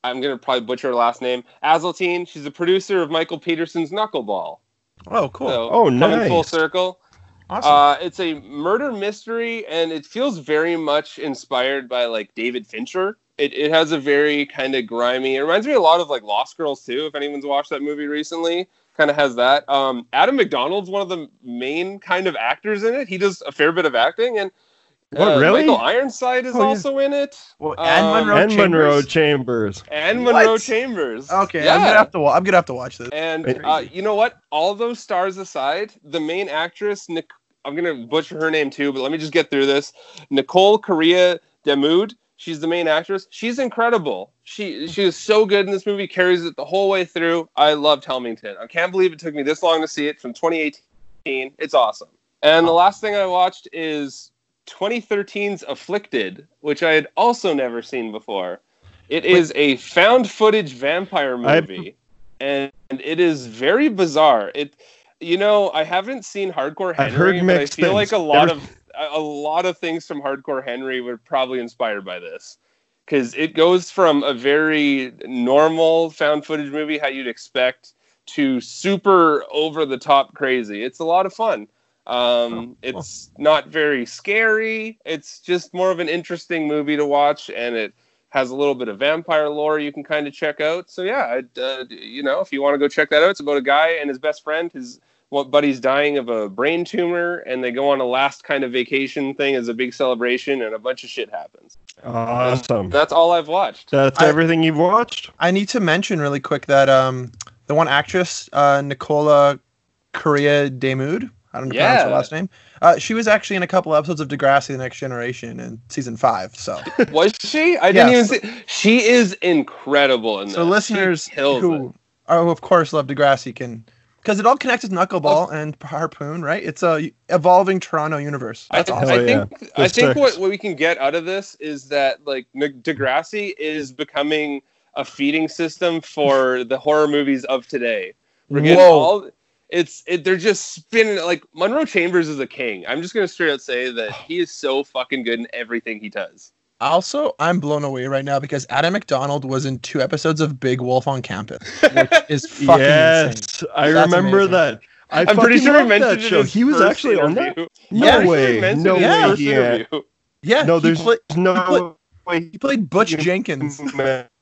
I'm gonna probably butcher her last name. Azeltine. She's a producer of Michael Peterson's Knuckleball. Oh, cool. So, Oh, coming full circle. Awesome. Uh, it's a murder mystery, and it feels very much inspired by like David Fincher. It, it has a very kind of grimy. It reminds me a lot of like Lost Girls too. If anyone's watched that movie recently, kind of has that. Um, Adam MacDonald's one of the main kind of actors in it. He does a fair bit of acting, and What, uh, really? Michael Ironside is Oh, yeah. also in it, well, and um, Munro and Chambers. Munro Chambers. and What? Munro Chambers. Okay, yeah. I'm gonna have to. Wa- I'm gonna have to watch this. And uh, you know what? All those stars aside, the main actress, Nic- I'm gonna butcher her name too, but let me just get through this. Nicole Correa Demood. She's the main actress. She's incredible. She she is so good in this movie. Carries it the whole way through. I loved Hellmington. I can't believe it took me this long to see it from 2018. It's awesome. And the last thing I watched is 2013's Afflicted, which I had also never seen before. It is a found footage vampire I- movie, and it is very bizarre. It, you know, I haven't seen Hardcore Henry, I've heard but I feel things. like a lot Every- of a lot of things from Hardcore Henry were probably inspired by this because it goes from a very normal found footage movie, how you'd expect, to super over the top crazy. It's a lot of fun. Um, it's not very scary. It's just more of an interesting movie to watch, and it has a little bit of vampire lore you can kind of check out. So yeah, uh, you know, if you want to go check that out, it's about a guy and his best friend. His what buddy's dying of a brain tumor, and they go on a last kind of vacation thing as a big celebration, and a bunch of shit happens. Awesome. That's all I've watched. That's I- everything you've watched? I need to mention really quick that um the one actress uh Nicola Correia-Damude. I don't know pronounce her Yeah. last name. Uh, she was actually in a couple episodes of Degrassi: The Next Generation in season five. So, Was she? I didn't Yes. even see. She is incredible in so this. listeners who, it. are, who of course love Degrassi can, because it all connects with Knuckleball oh. and Harpoon, right? It's a evolving Toronto universe. That's I, awesome. I oh, Hell yeah. think I think what, what we can get out of this is that like Degrassi is becoming a feeding system for the horror movies of today. We're getting Whoa. all it's it, they're just spinning like Munro Chambers is a king. I'm just gonna straight out say that he is so fucking good in everything he does. Also, I'm blown away right now because Adam MacDonald was in two episodes of Big Wolf on Campus, which is fucking yes, insane. I That's remember amazing. that. I I'm pretty sure he loved mentioned that it show. He was actually on that. interview. No Yeah, I'm pretty sure he way. No it in his way. first Yeah. Yeah, No, he there's pla- no pla- way he played Butch Jenkins.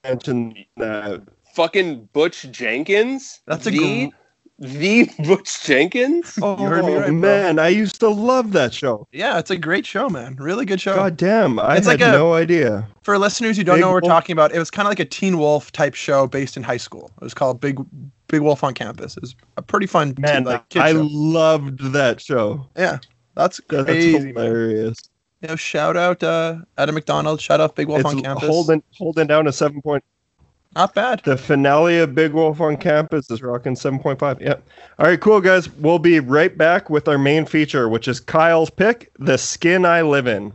mentioned that. Fucking Butch Jenkins. That's a the the Butch Jenkins. Oh heard me right, bro. man, I used to love that show. Yeah, it's a great show, man. Really good show. God damn, I It's had like a- no idea. For listeners who don't Big know what we're Wolf. talking about, it was kind of like a Teen Wolf type show based in high school. It was called Big Big Wolf on Campus. It was a pretty fun kid- Man, like kid I show. loved that show. Yeah, that's That's crazy. man. hilarious. You know, shout out uh, Adam MacDonald. Shout out Big Wolf It's on Campus. holding holding down a seven point. Not bad. The finale of Big Wolf on Campus is rocking seven point five. Yep. All right, cool guys. We'll be right back with our main feature, which is Kyle's pick: the skin I live in.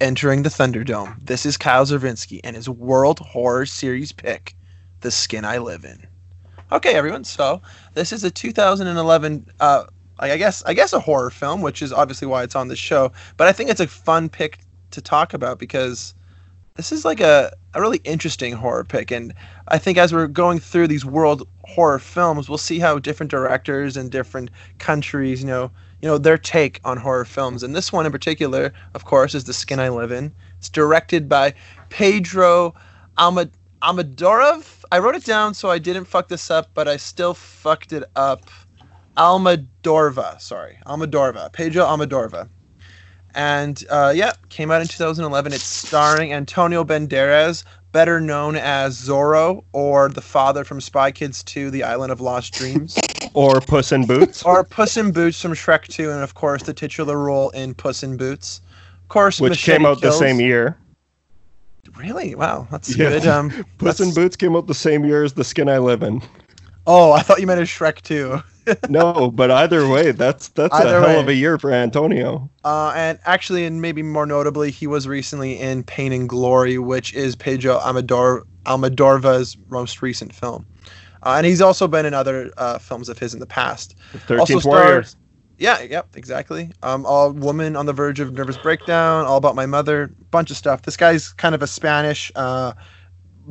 Entering the Thunderdome. This is Kyle Zervinsky and his World Horror Series pick, The Skin I Live In. Okay, everyone. So this is a 2011, uh, I guess, I guess a horror film, which is obviously why it's on the show. But I think it's a fun pick to talk about because this is like a, a really interesting horror pick, and I think as we're going through these world horror films, we'll see how different directors and different countries, you know, you know, their take on horror films. And this one in particular, of course, is The Skin I Live In. It's directed by Pedro Almod- Almodovar. I wrote it down so I didn't fuck this up, but I still fucked it up. Almodorva, sorry, Almodorva, Pedro Almodorva. And uh, yeah, came out in 2011. It's starring Antonio Banderas, better known as Zorro or the father from Spy Kids 2, The Island of Lost Dreams, Or Puss in Boots, or Puss in Boots from Shrek 2, and of course the titular role in Puss in Boots. Of course, which Machete came out Kills. the same year. Really? Wow, that's Yeah. good. Um, Puss in Boots came out the same year as The Skin I Live in. Oh, I thought you meant as Shrek 2. No, but either way, that's that's Either a hell way. of a year for Antonio. Uh, and actually, and maybe more notably, he was recently in Pain and Glory, which is Pedro Almodor- Almodorva's most recent film. Uh, and he's also been in other uh, films of his in the past. Thirteenth Warrior. Yeah, yep, exactly. Um, all woman on the verge of nervous breakdown, all about my mother, bunch of stuff. This guy's kind of a Spanish uh,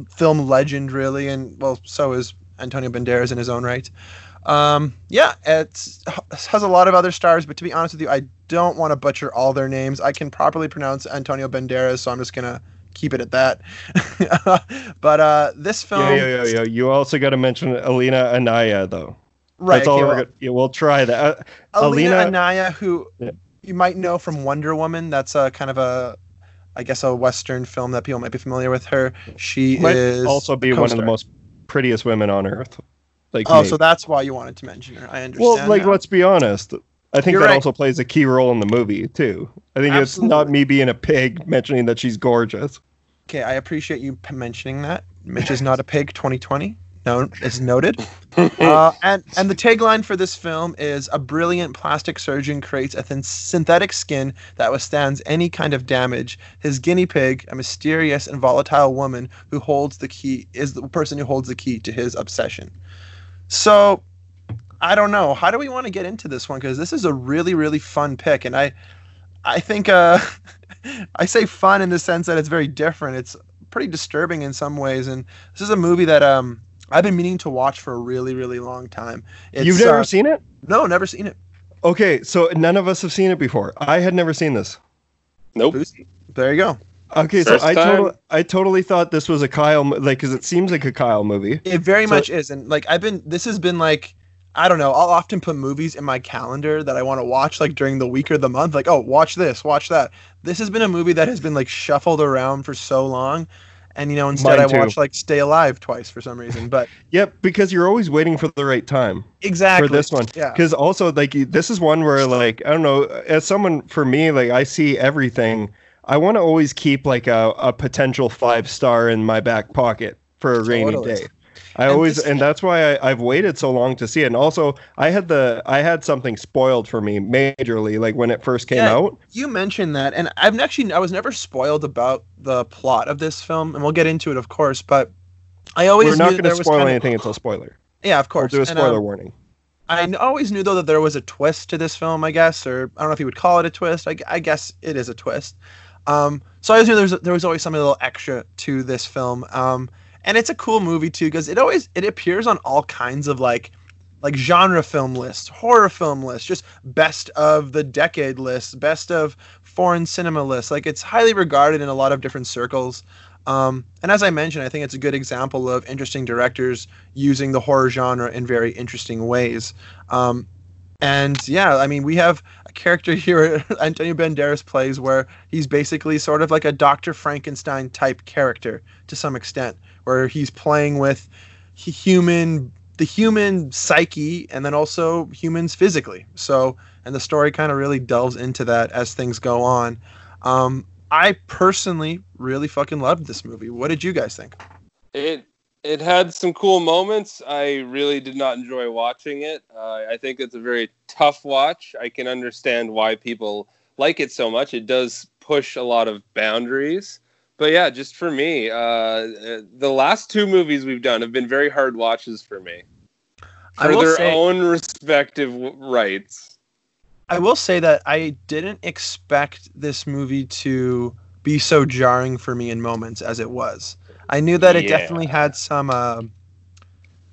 film legend, really, and well, so is Antonio Banderas in his own right. Um, yeah, it has a lot of other stars, but to be honest with you, I don't want to butcher all their names. I can properly pronounce Antonio Banderas, so I'm just gonna keep it at that. but uh, this film, Yeah, yeah, yeah. You also got to mention Elena Anaya, though. right? That's all we're well, gonna. Yeah, we'll try that. Uh, Elena Elena- Anaya, who Yeah. you might know from Wonder Woman. That's a kind of a, I guess, a Western film that people might be familiar with her. She might is also be one of the most prettiest women on earth. Like Oh, me. so that's why you wanted to mention her. I understand. well, like now. let's be honest. I think You're that right. also plays a key role in the movie too. I think it's not me being a pig mentioning that she's gorgeous. Okay, I appreciate you mentioning that. Mitch is not a pig. 2020. No, is noted. uh, and and the tagline for this film is a brilliant plastic surgeon creates a thin synthetic skin that withstands any kind of damage. His guinea pig, a mysterious and volatile woman who holds the key, is the person who holds the key to his obsession. So, I don't know. How do we want to get into this one? Because this is a really really fun pick, and I I think uh, I say fun in the sense that it's very different. It's pretty disturbing in some ways, and this is a movie that um I've been meaning to watch for a really really long time. It's, You've never uh, seen it? No, never seen it. Okay, so none of us have seen it before. I had never seen this. Nope. There you go. Okay, First so I totally, I totally thought this was a Kyle, mo- like, because it seems like a Kyle movie. It very So- much is, and like I've been. This has been like. I don't know. I'll often put movies in my calendar that I want to watch, like during the week or the month. Like, oh, watch this, watch that. This has been a movie that has been like shuffled around for so long, and you know, instead Mine I too. watched like Stay Alive twice for some reason. But Yep, because you're always waiting for the right time exactly for this one. Yeah. Because also, like, this is one where, like, I don't know, as someone for me, like, I see everything. I want to always keep like a, a potential five star in my back pocket for a rainy Totally. day. I And always, and that's why I, I've waited so long to see it. And also, I had the, I had something spoiled for me majorly, like when it first came Yeah. out. You mentioned that, and I've actually I was never spoiled about the plot of this film, and we'll get into it, of course. But I always We're not going to spoil kind of- anything until spoiler. Yeah, of We'll course. do a And, spoiler um, warning. I always knew though that there was a twist to this film, I guess, or I don't know if you would call it a twist. I guess it is a twist. Um, so I always knew there was there was always something a little extra to this film. Um, and it's a cool movie too because it always it appears on all kinds of like like genre film lists, horror film lists, just best of the decade lists, best of foreign cinema lists. Like it's highly regarded in a lot of different circles. Um, and as I mentioned, I think it's a good example of interesting directors using the horror genre in very interesting ways. Um, and yeah, I mean, we have character here Antonio Banderas plays where he's basically sort of like a Dr. Frankenstein type character to some extent, where he's playing with human the human psyche and then also humans physically. So, and the story kind of really delves into that as things go on. Um, I personally really fucking loved this movie. What did you guys think? It it had some cool moments. I really did not enjoy watching it. Uh, I think it's a very tough watch. I can understand why people like it so much. It does push a lot of boundaries. But yeah, just for me, uh, the last two movies we've done have been very hard watches for me. For their say- own respective w- rights. I will say that I didn't expect this movie to be so jarring for me in moments as it was. I knew that it Yeah. definitely had some. Uh,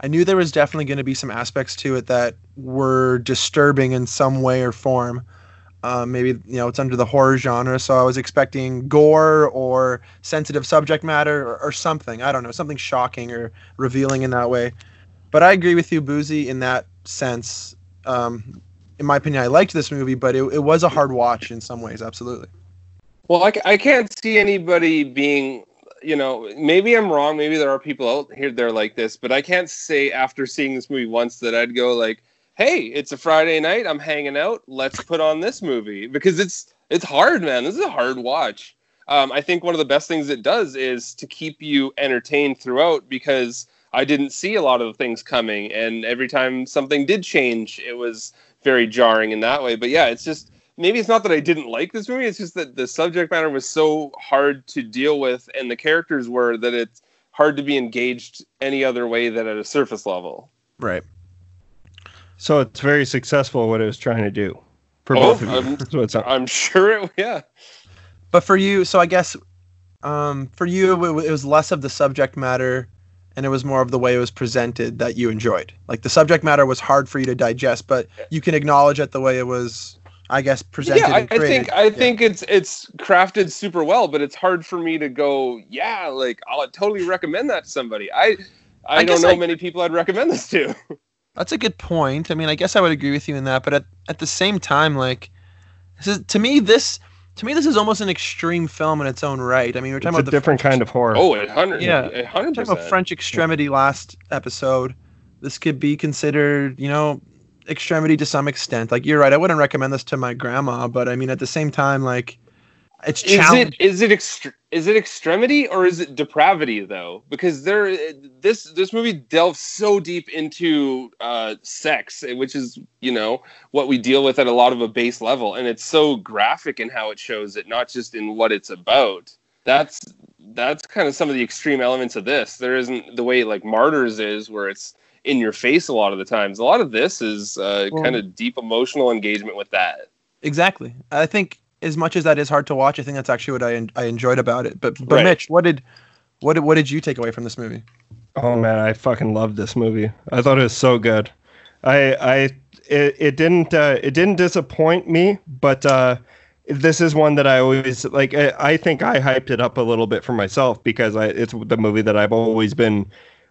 I knew there was definitely going to be some aspects to it that were disturbing in some way or form. Uh, maybe you know it's under the horror genre, so I was expecting gore or sensitive subject matter or, or something. I don't know, something shocking or revealing in that way. But I agree with you, Boozy, in that sense. Um, in my opinion, I liked this movie, but it, it was a hard watch in some ways. Absolutely. Well, I, I can't see anybody being, you know, maybe I'm wrong. Maybe there are people out here that are like this, but I can't say after seeing this movie once that I'd go like, "Hey, it's a Friday night. I'm hanging out. Let's put on this movie." Because it's it's hard, man. This is a hard watch. Um, I think one of the best things it does is to keep you entertained throughout because I didn't see a lot of the things coming, and every time something did change, it was very jarring in that way. But yeah, it's just maybe it's not that I didn't like this movie. It's just that the subject matter was so hard to deal with, and the characters were that it's hard to be engaged any other way than at a surface level. Right. So it's very successful what it was trying to do for Oh, both of you. That's what it sounds- I'm sure it. Yeah. But for you, so I guess um, for you, it, wa- it was less of the subject matter and it was more of the way it was presented that you enjoyed. Like the subject matter was hard for you to digest, but you can acknowledge it the way it was, I guess, presented. yeah, I, and I think I think it's it's crafted super well, but it's hard for me to go. Yeah, like I'll totally recommend that to somebody. I I, I don't know I- many people I'd recommend this to. That's a good point. I mean, I guess I would agree with you in that, but at, at the same time, like, this is to me this to me this is almost an extreme film in its own right. I mean, we're It's talking a about the different kind of horror. Oh, a hundred, Yeah. a hundred talking about. French extremity last episode. This could be considered, you know, extremity to some extent. Like you're right, I wouldn't recommend this to my grandma, but I mean, at the same time, like, it's challenging. Is it is it extre- is it extremity or is it depravity though? Because there this this movie delves so deep into uh, sex, which is you know what we deal with at a lot of a base level, and it's so graphic in how it shows it, not just in what it's about. That's that's kind of some of the extreme elements of this. There isn't the way like Martyrs is, where it's in your face a lot of the times. A lot of this is uh, Well- kind of deep emotional engagement with that. Exactly. I think as much as that is hard to watch, I think that's actually what I en- I enjoyed about it. But but Right. Mitch, what did what did, what did you take away from this movie? Oh man, I fucking loved this movie. I thought it was so good. I I it, it didn't uh, it didn't disappoint me, but uh, this is one that I always like. I, I think I hyped it up a little bit for myself because I it's the movie that I've always been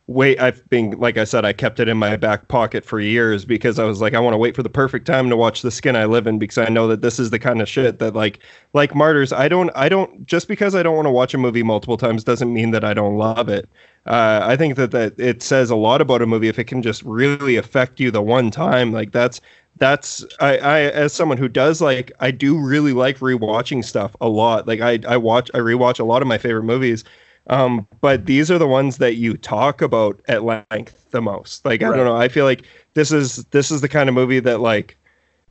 wait. I've been like I said, I kept it in my back pocket for years because I was like, I want to wait for the perfect time to watch the skin I live in because I know that this is the kind of shit that like like martyrs. I don't I don't just because I don't want to watch a movie multiple times doesn't mean that I don't love it. Uh, I think that that it says a lot about a movie if it can just really affect you the one time. Like that's that's I, I as someone who does like I do really like rewatching stuff a lot. Like I I watch I rewatch a lot of my favorite movies. Um, but these are the ones that you talk about at length the most. Like I don't know. I feel like this is this is the kind of movie that like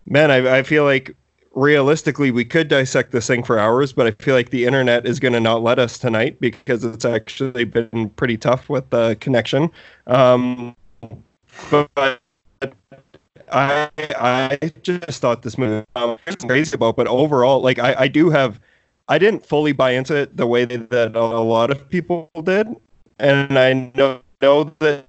man, I I feel like realistically we could dissect this thing for hours, but I feel like the internet is going to not let us tonight because it's actually been pretty tough with the connection. Um, but I I just thought this movie um, crazy about, but overall, like I, I do have, I didn't fully buy into it the way that a lot of people did, and I know know that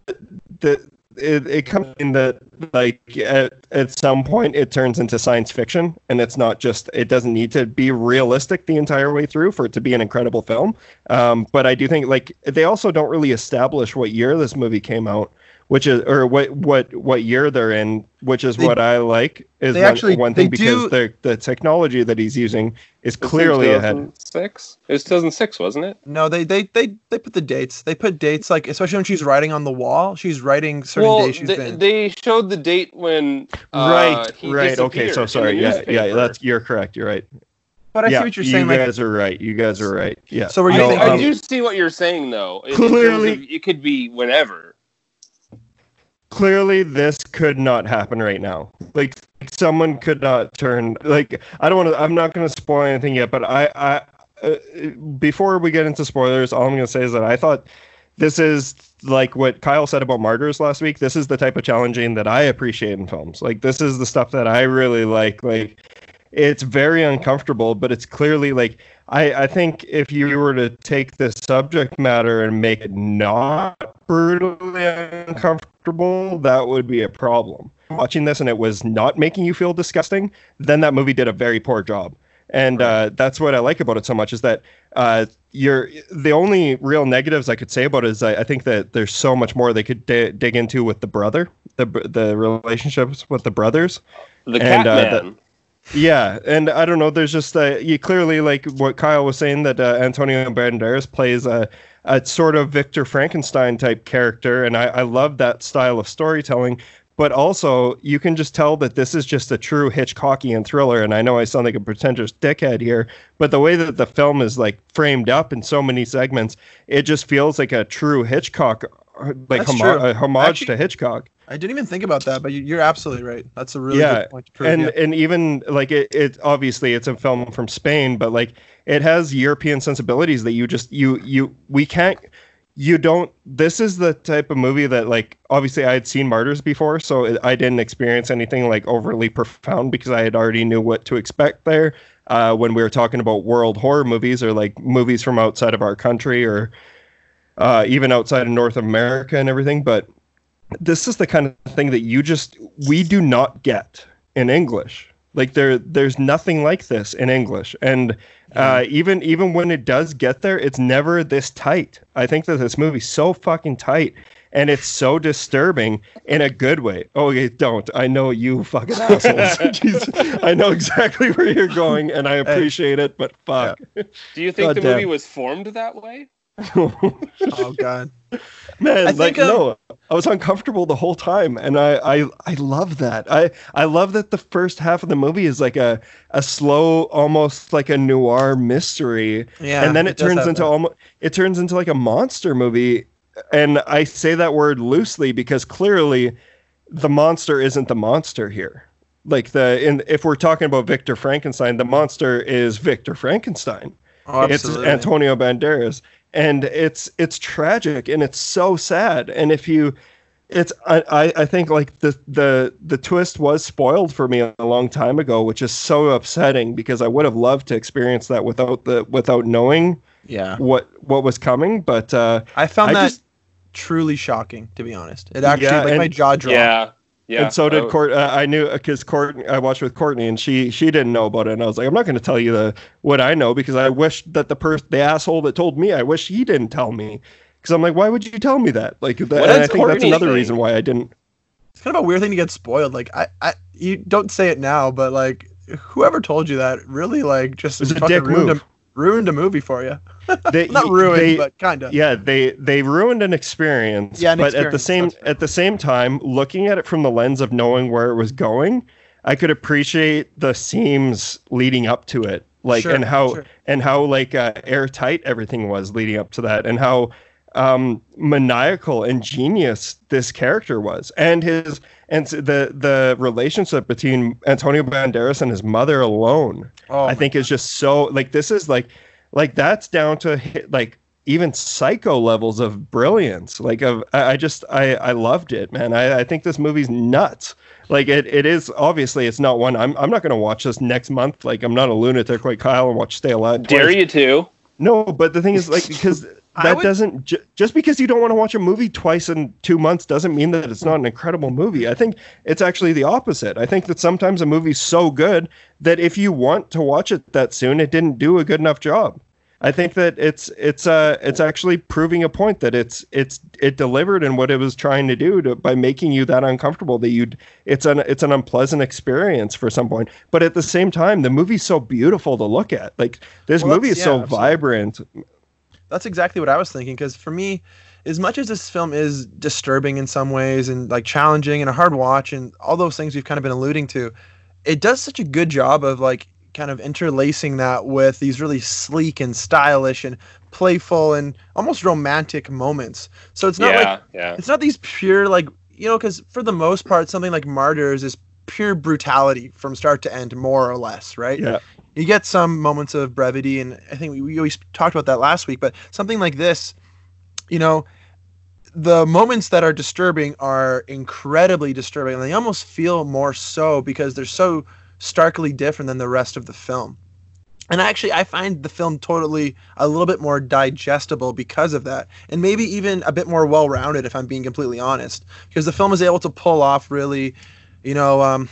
that it, it comes in that like at, at some point it turns into science fiction and it's not just it doesn't need to be realistic the entire way through for it to be an incredible film. Um, but i do think like they also don't really establish what year this movie came out which is or what what what year they're in which is They- what i like is one, actually- one thing because do- the the technology that he's using is clearly ahead 2006? It was 2006, wasn't it? No, they they they they put the dates. They put dates like especially when she's writing on the wall. She's writing certain well, days she's they, been. they showed the date when uh, right he right okay so sorry the yeah yeah that's you're correct you're right but I yeah, see what you're saying. You Like, guys are right. You guys are right. Yeah. So were you I, No, thinking- I um, do see what you're saying though. In- in Clearly- of it could be whenever. Clearly this could not happen right now. Like someone could not turn like I don't want to. I'm not going to spoil anything yet, but I I uh, before we get into spoilers, all I'm going to say is that I thought this is like what Kyle said about Martyrs last week. This is the type of challenging that I appreciate in films. Like this is the stuff that I really like. Like it's very uncomfortable, but it's clearly like I, I think if you were to take the subject matter and make it not brutally uncomfortable, that would be a problem. Watching this and it was not making you feel disgusting, then that movie did a very poor job. And uh, that's what I like about it so much is that uh, you're the only real negatives I could say about it is I, I think that there's so much more they could di- dig into with the brother, the the relationships with the brothers. The And, uh, Catman. Yeah, and I don't know. There's just uh, you clearly like what Kyle was saying that uh, Antonio Banderas plays a, a sort of Victor Frankenstein type character, and I, I love that style of storytelling. But also, you can just tell that this is just a true Hitchcockian thriller. And I know I sound like a pretentious dickhead here, but the way that the film is like framed up in so many segments, it just feels like a true Hitchcock, uh, like That's homo- true. a homage Actually- to Hitchcock. I didn't even think about that, but you- you're absolutely right. That's a really yeah, good point to prove. and yeah. and even like it, it obviously it's a film from Spain, but like it has European sensibilities that you just you you we can't you don't this is the type of movie that like obviously I had seen Martyrs before, so it, I didn't experience anything like overly profound because I had already knew what to expect there. Uh, when we were talking about world horror movies or like movies from outside of our country or uh, even outside of North America and everything, but this is the kind of thing that you just we do not get in English. Like there, there's nothing like this in English, and uh, even even when it does get there, it's never this tight. I think that this movie's so fucking tight, and it's so disturbing in a good way. Oh, okay, don't. I know you fucking assholes. Jeez. I know exactly where you're going, and I appreciate it, but fuck. Do you think the Goddamn. movie was formed that way? oh god, Man, I like think, um, no, I was uncomfortable the whole time, and I, I, I love that. I, I love that the first half of the movie is like a, a slow, almost like a noir mystery, yeah. and then it, does turns into almost, it turns into like a monster movie. And I say that word loosely because clearly, the monster isn't the monster here. Like the, in if we're talking about Victor Frankenstein, the monster is Victor Frankenstein Oh, it's. Antonio Banderas, and it's it's tragic and it's so sad. And if you, it's I I, I think like the the the twist was spoiled for me a long time ago, which is so upsetting because I would have loved to experience that without the without knowing Yeah, what what was coming. But uh, I found I that just- truly shocking. To be honest, it actually Yeah, like my jaw dropped. Yeah. Yeah. and so did Oh, Court. Uh, I knew because Court. I watched with Courtney, and she she didn't know about it. And I was like, I'm not going to tell you the what I know because I wish that the person, the asshole that told me, I wish he didn't tell me. Because I'm like, why would you tell me that? Like, that, and I does think that's another think? reason why I didn't. It's kind of a weird thing to get spoiled. Like I, I, you don't say it now, but like whoever told you that really like just It was a dick ruined move. a ruined a movie for you. They, Not ruined, they- but kind of. yeah, they they ruined an experience. Yeah, an but at the same at the same time, looking at it from the lens of knowing where it was going, I could appreciate the seams leading up to it, like Sure, and how sure. and how like uh, airtight everything was leading up to that, and how um, maniacal and genius this character was, and his and the the relationship between Antonio Banderas and his mother alone. Oh, I think is just so like this is like like that's down to hit, like even psycho levels of brilliance. Like of I, I just I I loved it, man. I, I think this movie's nuts. Like it, it is obviously it's not one I'm I'm not gonna watch this next month. Like I'm not a lunatic like Kyle and watch Stay Alive. Dare twice. you to? No, but the thing is like because that would- doesn't ju- just because you don't want to watch a movie twice in two months doesn't mean that it's not an incredible movie. I think it's actually the opposite. I think that sometimes a movie's so good that if you want to watch it that soon, it didn't do a good enough job. I think that it's it's uh it's actually proving a point that it's it's it delivered in what it was trying to do to, by making you that uncomfortable that you'd it's an it's an unpleasant experience for some point. But at the same time, the movie's so beautiful to look at. Like this Well, movie is that's- so absolutely. vibrant. That's exactly what I was thinking. Because for me, as much as this film is disturbing in some ways and like challenging and a hard watch and all those things we've kind of been alluding to, it does such a good job of like kind of interlacing that with these really sleek and stylish and playful and almost romantic moments. So it's not yeah, like yeah. it's not these pure like you know because for the most part something like martyrs is pure brutality from start to end more or less right Yeah. You get some moments of brevity and i think we, we always talked about that last week but something like this you know the moments that are disturbing are incredibly disturbing and they almost feel more so because they're so starkly different than the rest of the film. And actually i find the film totally a little bit more digestible because of that and maybe even a bit more well-rounded if i'm being completely honest because the film is able to pull off really you know um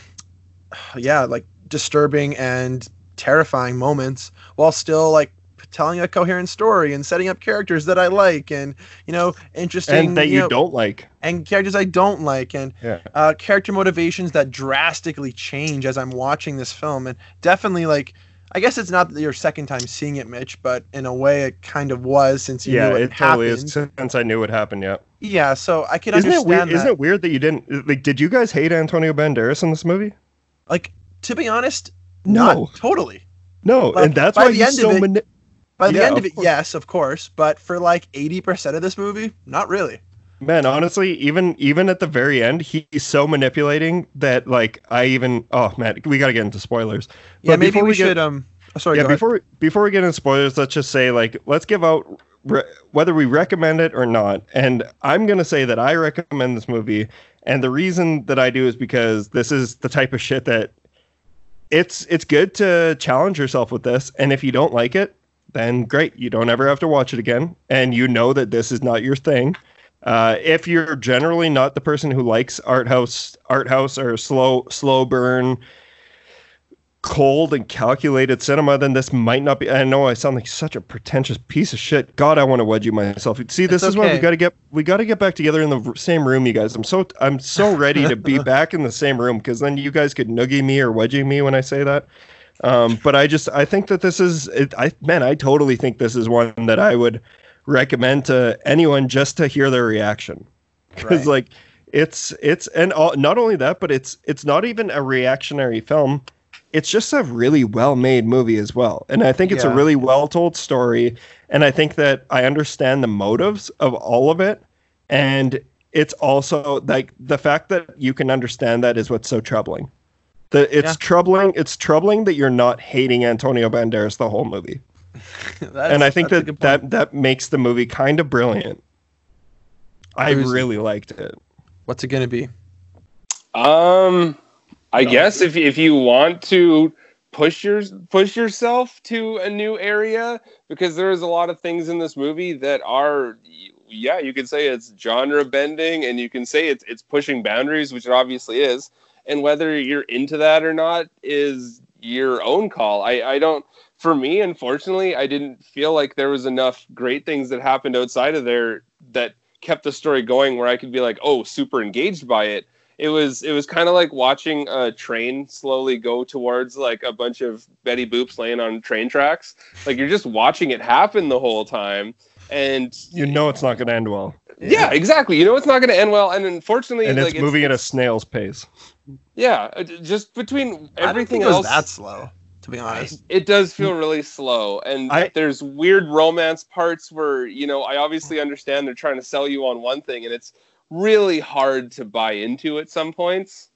yeah like disturbing and terrifying moments while still like telling a coherent story and setting up characters that i like and you know interesting and that you know, don't like. and characters I don't like, and Yeah. uh, character motivations that drastically change as I'm watching this film, and definitely like. I guess it's not your second time seeing it, Mitch, but in a way it kind of was since you Yeah, knew it, it totally happened. is since I knew what happened. Yeah, Yeah, so I can isn't it understand weird? that. Isn't it weird that you didn't like? Did you guys hate Antonio Banderas in this movie? Like to be honest, No. not totally. No, Like, and that's why the he's end of so it- mani- By the Yeah, end of of it, course. yes, of course, but for like eighty percent of this movie, not really. man. Honestly, even even at the very end, he's so manipulating that like I even oh man, we got to get into spoilers. Yeah, But maybe before we, we get- should. um, oh, sorry. yeah, go ahead. before we, before we get into spoilers, let's just say like let's give out re- whether we recommend it or not. And I'm gonna say that I recommend this movie, and the reason that I do is because this is the type of shit that it's it's good to challenge yourself with this. And if you don't like it, then great, you don't ever have to watch it again, and you know that this is not your thing. Uh, if you're generally not the person who likes art house, art house or slow slow burn, cold and calculated cinema, then this might not be. I know I sound like such a pretentious piece of shit. God, I want to wedge you myself. See, this It's is why we got to get we got to get back together in the same room, you guys. I'm so I'm so ready to be back in the same room because then you guys could noogie me or wedgie me when I say that. Um, but I just I think that this is it, I man I totally think this is one that I would recommend to anyone just to hear their reaction because Right. like it's it's and all, not only that but it's it's not even a reactionary film it's just a really well made movie as well and i think it's a really well told story and i think that i understand the motives of all of it and it's also like the fact that you can understand that is what's so troubling the, it's Yeah. troubling it's troubling that you're not hating antonio banderas the whole movie and I think that that that makes the movie kind of brilliant. I Who's- really liked it. What's it gonna be? Um, I guess if if you want to push your push yourself to a new area, because there's a lot of things in this movie that are, yeah, you could say it's genre bending, and you can say it's it's pushing boundaries, which it obviously is. And whether you're into that or not is your own call. I I don't. For me, unfortunately, I didn't feel like there was enough great things that happened outside of there that kept the story going where I could be like, oh, super engaged by it. It was it was kind of like watching a train slowly go towards like a bunch of Betty Boops laying on train tracks. Like you're just watching it happen the whole time. And You know it's not going to end well, yeah, exactly. You know it's not going to end well. And unfortunately, and like it's moving at a snail's pace. yeah, uh, just between I everything think it was else. that slow, to be honest. It does feel really slow, and I- there's weird romance parts where you know I obviously understand they're trying to sell you on one thing, and it's really hard to buy into at some points.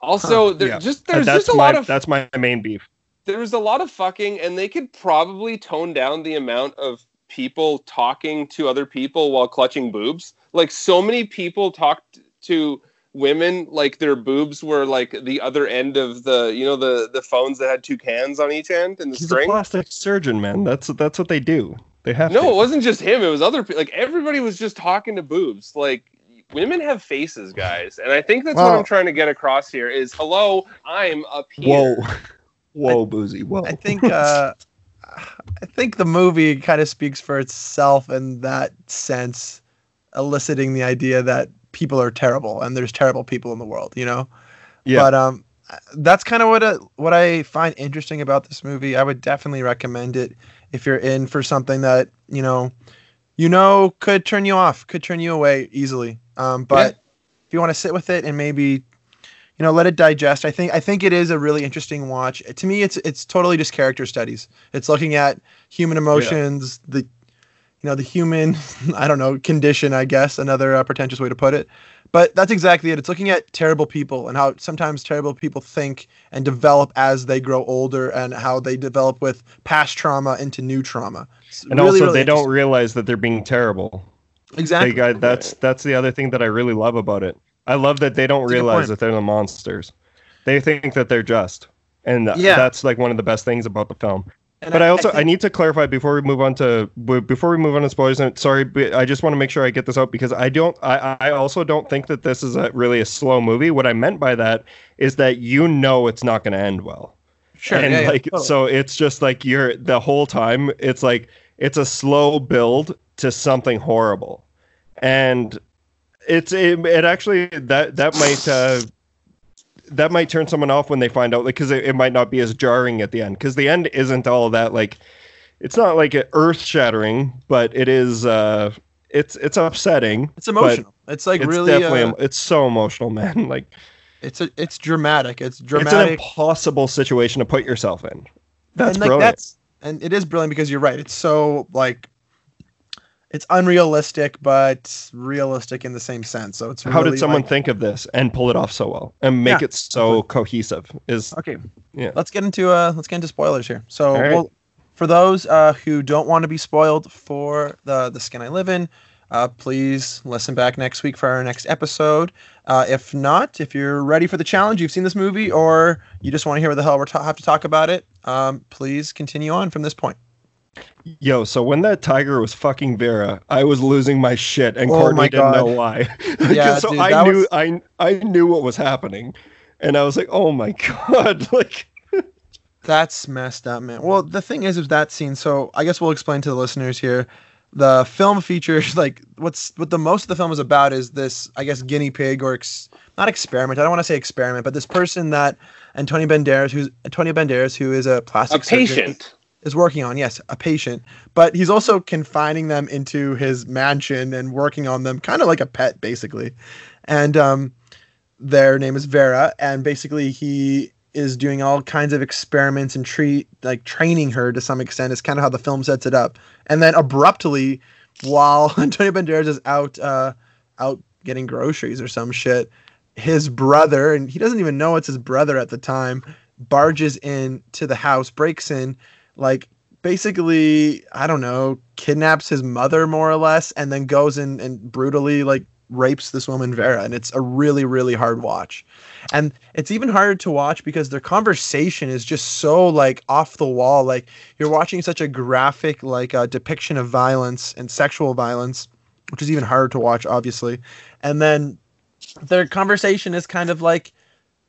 Also, there Yeah. just there's that's just a my lot of that's my main beef. there's a lot of fucking, and they could probably tone down the amount of people talking to other people while clutching boobs. Like so many people talked to women like their boobs were like the other end of the you know the the phones that had two cans on each end and the He's string. a plastic surgeon, man. That's that's what they do. They have No, to. it wasn't just him. It was other people. Like everybody was just talking to boobs. Like women have faces, guys, and I think that's what I'm trying to get across here. Is hello, I'm up Whoa, here. whoa, boozy, whoa. I think uh, I think the movie kind of speaks for itself in that sense, eliciting the idea that people are terrible and there's terrible people in the world. You know. yeah, But um, that's kind of what uh what I find interesting about this movie. I would definitely recommend it if you're in for something that you know, you know, could turn you off, could turn you away easily. Um, but if you want to sit with it and maybe, you know, let it digest, I think I think it is a really interesting watch. To me, it's it's totally just character studies. It's looking at human emotions, the you know the human i don't know condition i guess another uh, pretentious way to put it but that's exactly it it's looking at terrible people and how sometimes terrible people think and develop as they grow older and how they develop with past trauma into new trauma It's and really, also really they don't realize that they're being terrible. exactly I, that's that's the other thing that I really love about it. I love that they don't That's realize that they're the monsters. They think that they're just, and Yeah. that's like one of the best things about the film. And But I also I, think- need to clarify before we move on to before we move on to spoilers. And sorry, but I just want to make sure I get this out because I don't I I also don't think that this is a really a slow movie. What I meant by that is that you know it's not going to end well. sure and yeah, yeah, like totally. so it's just like you're the whole time it's like it's a slow build to something horrible and it's it, it actually that that might uh that might turn someone off when they find out like because it, it might not be as jarring at the end. Because the end isn't all that like it's not like earth shattering but it is uh it's it's upsetting it's emotional. it's like it's really definitely uh, it's so emotional man like it's a, it's dramatic. It's dramatic. it's an impossible situation to put yourself in. That's and like brilliant. that's and it is brilliant because you're right. It's so like it's unrealistic but realistic in the same sense so it's How really, did someone like- think of this and pull it off so well and make Yeah, it so cohesive? Is Okay. Yeah. Let's get into uh let's get into spoilers here. So right. well, for those uh who don't want to be spoiled for the the skin I live in, uh please listen back next week for our next episode. Uh if not, if you're ready for the challenge, you've seen this movie or you just want to hear what the hell we're ta- have to talk about it, um please continue on from this point. Yo, so when that tiger was fucking Vera, I was losing my shit, and Oh Courtney didn't know why. Yeah, so dude, I knew was- I I knew what was happening, and I was like, oh my god, like That's messed up, man. Well, the thing is, is that scene. So I guess we'll explain to the listeners here. The film features like what's what the most of the film is about is this, I guess, guinea pig or ex, not experiment. I don't want to say experiment, but this person that Antonio Banderas, who's Antonio Banderas, who is a A plastic surgeon, patient. Is working on. Yes, a patient, but he's also confining them into his mansion and working on them, kind of like a pet, basically. And um, their name is Vera, and basically he is doing all kinds of experiments and treat like training her to some extent. Is kind of how the film sets it up. And then abruptly, while Antonio Banderas is out uh, out getting groceries or some shit, his brother, and he doesn't even know it's his brother at the time, barges in to the house, breaks in, like basically, I don't know, kidnaps his mother more or less, and then goes in and brutally like rapes this woman Vera, and it's a really really hard watch. And it's even harder to watch because their conversation is just so like off the wall. Like you're watching such a graphic like uh, depiction of violence and sexual violence, which is even harder to watch, obviously. And then their conversation is kind of like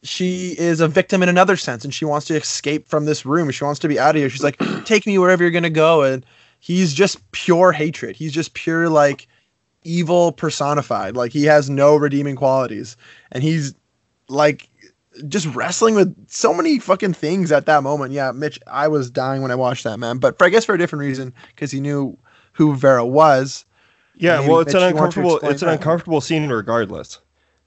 she is a victim in another sense and she wants to escape from this room. She wants to be out of here. She's like take me wherever you're going to go and he's just pure hatred. He's just pure like evil personified. Like he has no redeeming qualities. And he's like just wrestling with so many fucking things at that moment. Yeah mitch i was dying when i watched that man. But for, i guess for a different reason because he knew who vera was. Yeah, Maybe well, it's Mitch, an you want to uncomfortable it's an that? uncomfortable scene regardless.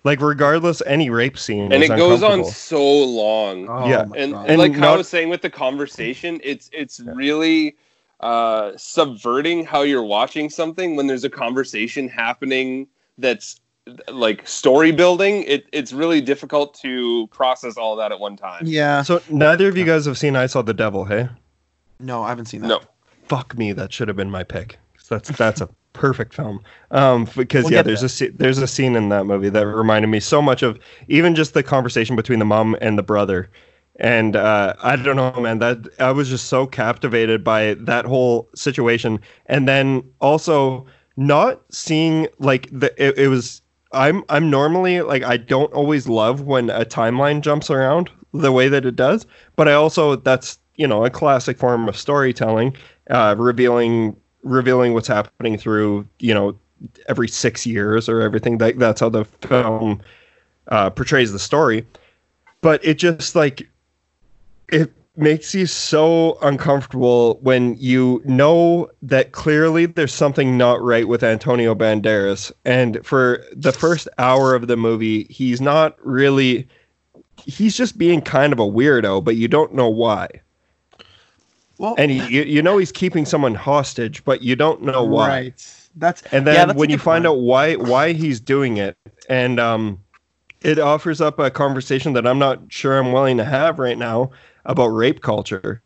Like regardless, any rape scene And is it goes on so long. oh Yeah. and, and And like how I was saying with the conversation, it's it's really uh, subverting how you're watching something when there's a conversation happening that's like story building. It it's really difficult to process all that at one time. yeah So neither of you guys have seen I Saw the Devil, hey? no i haven't seen that No, Fuck me, that should have been my pick. That's that's a perfect film. Um, because We'll yeah, there's there. a there's a scene in that movie that reminded me so much of even just the conversation between the mom and the brother. And uh, I don't know, man. That I was just so captivated by that whole situation, and then also not seeing like the it, it was. I'm I'm normally like I don't always love when a timeline jumps around the way that it does, but I also that's you know a classic form of storytelling, uh, revealing revealing what's happening through you know every six years or everything. That that's how the film uh, portrays the story. But it just like it makes you so uncomfortable when you know that clearly there's something not right with Antonio Banderas. And for the first hour of the movie, he's not really he's just being kind of a weirdo, but you don't know why. Well, And he, you, you know he's keeping someone hostage, but you don't know why. Right. That's And yeah, then that's when you find point. out why why he's doing it, and um, it offers up a conversation that I'm not sure I'm willing to have right now about rape culture,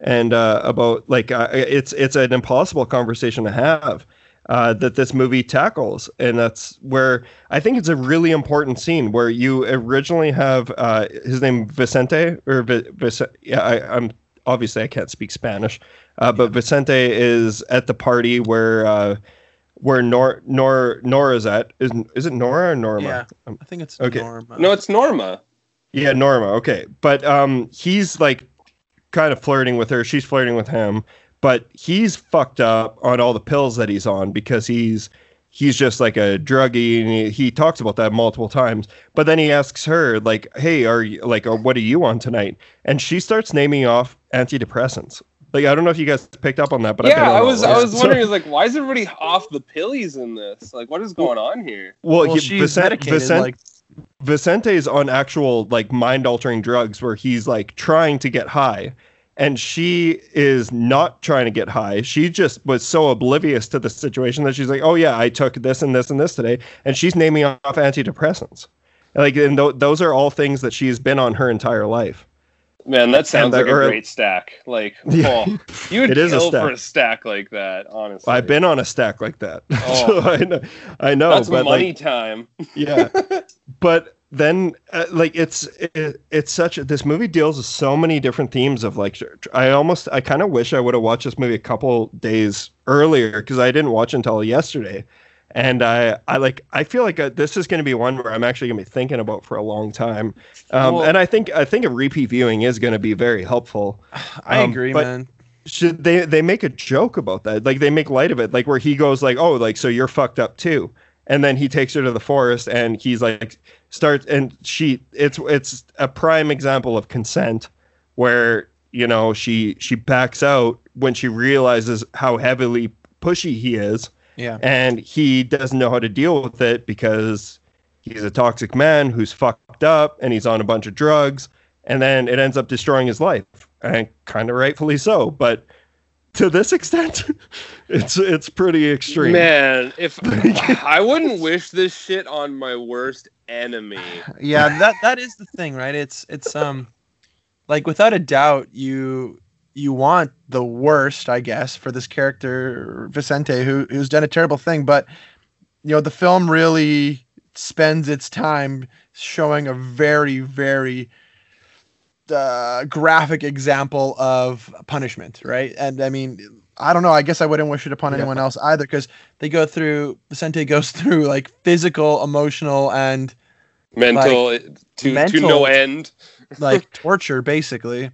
and uh, about like uh, it's it's an impossible conversation to have uh, that this movie tackles, and that's where I think it's a really important scene where you originally have uh, his name Vicente or Vi- Vic- yeah I, I'm obviously I can't speak Spanish, uh, but Vicente is at the party where. Uh, where Nor Nor Nora's at is is it Nora or Norma? Yeah. Um, I think it's Okay. Norma. No, it's Norma. yeah, Norma. Okay, but um, he's like kind of flirting with her. She's flirting with him, but he's fucked up on all the pills that he's on because he's he's just like a druggie, and he, he talks about that multiple times. But then he asks her like, "Hey, are you like, uh, what are you on tonight?" And she starts naming off antidepressants. Like I don't know if you guys picked up on that, but I've yeah, on I a was I was wondering, like, why is everybody off the pillies in this? Like, what is going on here? well, well, he- she's Vicen- medicated. Like Vicente's on actual like mind altering drugs where he's like trying to get high and she is not trying to get high. She just was so oblivious to the situation that she's like, "Oh yeah, I took this and this and this today." And she's naming off antidepressants. Like and th- those are all things that she's been on her entire life. Man, that sounds like a great stack. Like, Yeah. oh, you would It is a kill stack. for a stack like that. Honestly, I've been on a stack like that. Oh. so I know I know That's but money like time. yeah but then uh, like it's it, it's such this movie deals with so many different themes of like i almost i kind of wish i would have watched this movie a couple days earlier because i didn't watch until yesterday and i i like i feel like uh, this is going to be one where i'm actually going to be thinking about for a long time. Um, Well- and i think i think a repeat viewing is going to be very helpful. I Um, agree, man. should they they make a joke about that. Like they make light of it. Like where he goes like oh like so you're fucked up too. And then he takes her to the forest and he's like starts and she it's it's a prime example of consent where you know she she backs out when she realizes how heavily pushy he is Yeah. and he doesn't know how to deal with it because he's a toxic man who's fucked up and he's on a bunch of drugs and then it ends up destroying his life and kind of rightfully so but to this extent it's it's pretty extreme Man, if I wouldn't wish this shit on my worst enemy. yeah that that is the thing right it's it's um like without a doubt you you want the worst i guess for this character vicente who who's done a terrible thing but you know the film really spends its time showing a very very uh, graphic example of punishment right and i mean i don't know i guess i wouldn't wish it upon Yeah. anyone else either because they go through vicente goes through like physical emotional and Mental to to mental- no end. like torture basically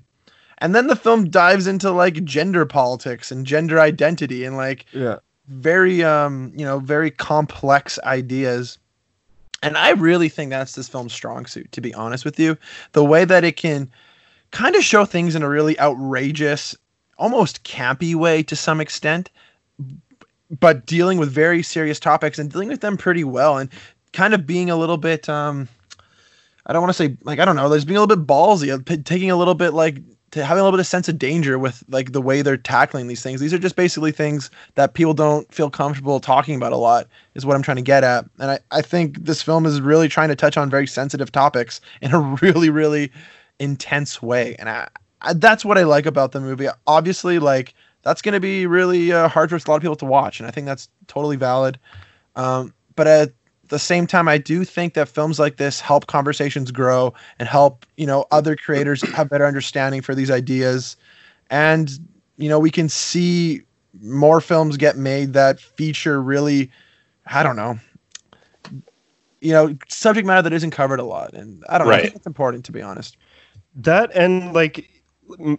and then the film dives into like gender politics and gender identity and like yeah. very um you know very complex ideas. And i really think that's this film's strong suit to be honest with you. The way that it can kind of show things in a really outrageous almost campy way to some extent but dealing with very serious topics and dealing with them pretty well and kind of being a little bit um I don't want to say like I don't know, there's being a little bit ballsy, uh, taking a little bit like to having a little bit of sense of danger with like the way they're tackling these things. These are just basically things that people don't feel comfortable talking about a lot is what I'm trying to get at. And I, I think this film is really trying to touch on very sensitive topics in a really, really intense way. And I, I that's what I like about the movie. Obviously, like that's going to be really uh, hard for a lot of people to watch. And I think that's totally valid. Um, but at at the same time, I do think that films like this help conversations grow and help you know other creators have better understanding for these ideas, and you know we can see more films get made that feature really, I don't know, you know, subject matter that isn't covered a lot, and I don't know. I Right. think it's important to be honest. that and like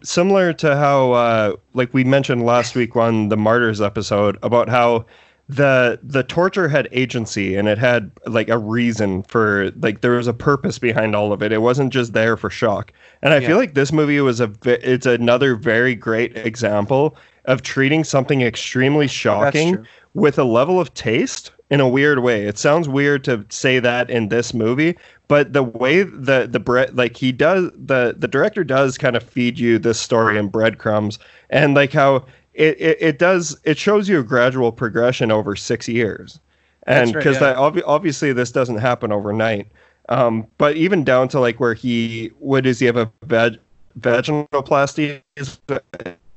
similar to how uh like we mentioned last week on the martyrs episode about how the the torture had agency and it had like a reason for like there was a purpose behind all of it it wasn't just there for shock and i Yeah. feel like this movie was a it's another very great example of treating something extremely shocking with a level of taste in a weird way. It sounds weird to say that in this movie, but the way the the bread like he does the the director does kind of feed you this story in breadcrumbs and like how it, it, it does it shows you a gradual progression over six years. And That's right, because yeah. that obvi- obviously this doesn't happen overnight. Um but even down to like where he what does he have a vag vaginoplasty? Is,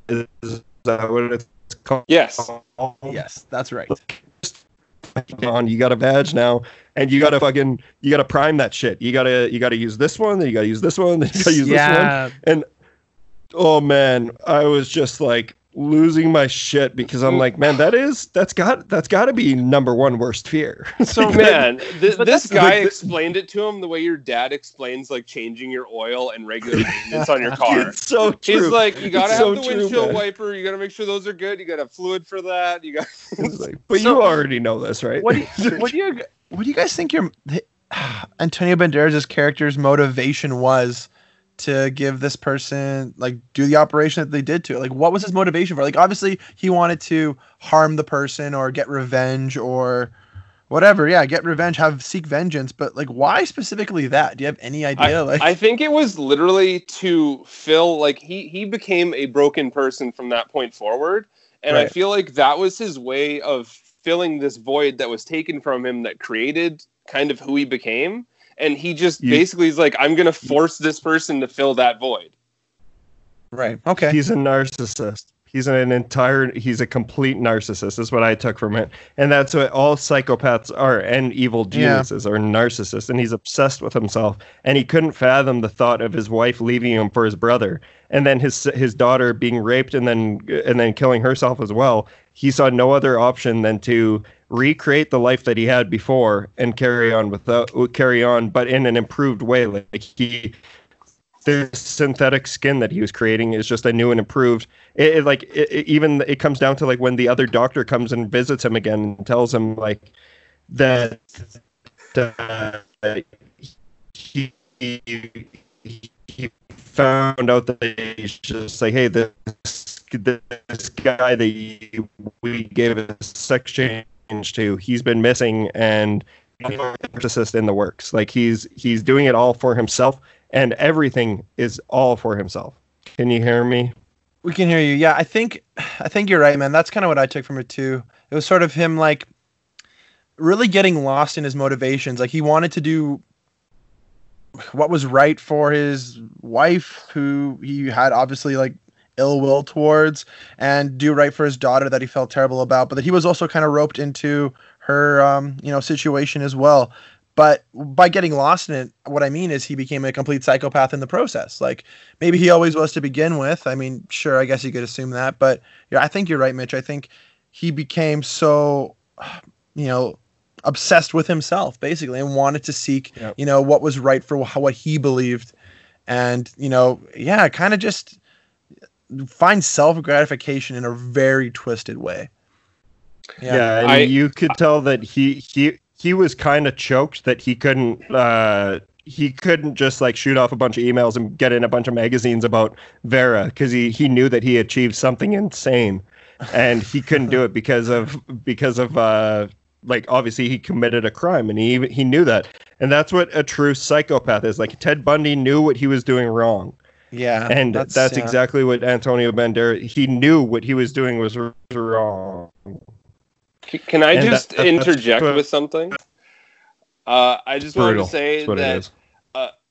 is that what it's called? Yes. Yes, that's right. on you got a badge now and you gotta fucking you gotta prime that shit. You gotta you gotta use this one then you gotta use this one then you gotta use this one. And oh man i was just like losing my shit because i'm mm. like man that is that's got that's gotta be number one worst fear So man, th- this guy like, explained it to him the way your dad explains like changing your oil and regular maintenance on your car. it's so true He's like, you gotta It's have so the windshield man. wiper. You gotta make sure those are good. You gotta have fluid for that. You got. Like, but So- you already know this right what do you, what do you what do you guys think your Antonio Banderas' character's motivation was to give this person like do the operation that they did to it? Like what was his motivation for? Like obviously he wanted to harm the person or get revenge or whatever. Yeah, get revenge, have seek vengeance, but like why specifically that? Do you have any idea? like I think it was literally to fill like he he became a broken person from that point forward, and I feel like that was his way of filling this void that was taken from him that created kind of who he became. And he just You- basically is like, I'm gonna force this person to fill that void. right. Okay. He's a narcissist. He's an entire. He's a complete narcissist. Is what I took from it, and that's what all psychopaths are, and evil Yeah. geniuses are narcissists. And he's obsessed with himself, and he couldn't fathom the thought of his wife leaving him for his brother, and then his his daughter being raped, and then and then killing herself as well. He saw no other option than to recreate the life that he had before and carry on without carry on, but in an improved way. Like he the synthetic skin that he was creating is just a new and improved. It, it like it, it- even it comes down to like when the other doctor comes and visits him again and tells him like that uh, he, he he found out that he's just like hey this this guy that we gave a sex change to he's been missing and narcissist in the works like he's he's doing it all for himself and everything is all for himself can you hear me We can hear you. Yeah, I think I think you're right, man. That's kind of what I took from it too. It was sort of him like really getting lost in his motivations. Like he wanted to do what was right for his wife, who he had obviously like ill will towards, and do right for his daughter that he felt terrible about. But that he was also kind of roped into her, um, you know, situation as well. But by getting lost in it, what I mean is he became a complete psychopath in the process. Like maybe he always was to begin with. I mean, sure, I guess you could assume that, but yeah, I think you're right, Mitch. I think he became so, you know, obsessed with himself basically and wanted to seek, Yep. you know, what was right for what he believed, and you know, yeah, kind of just find self gratification in a very twisted way. yeah, and I- you could tell that he he he was kind of choked that he couldn't uh he couldn't just like shoot off a bunch of emails and get in a bunch of magazines about Vera because he he knew that he achieved something insane. And he couldn't do it because of because of uh like obviously he committed a crime and he he knew that. And that's what a true psychopath is. Like Ted Bundy knew what he was doing wrong Yeah, and that's, yeah. exactly what Antonio Banderas he knew what he was doing was wrong Can I And just that- that's interject with something? Uh, I just wanted to say that what it that is.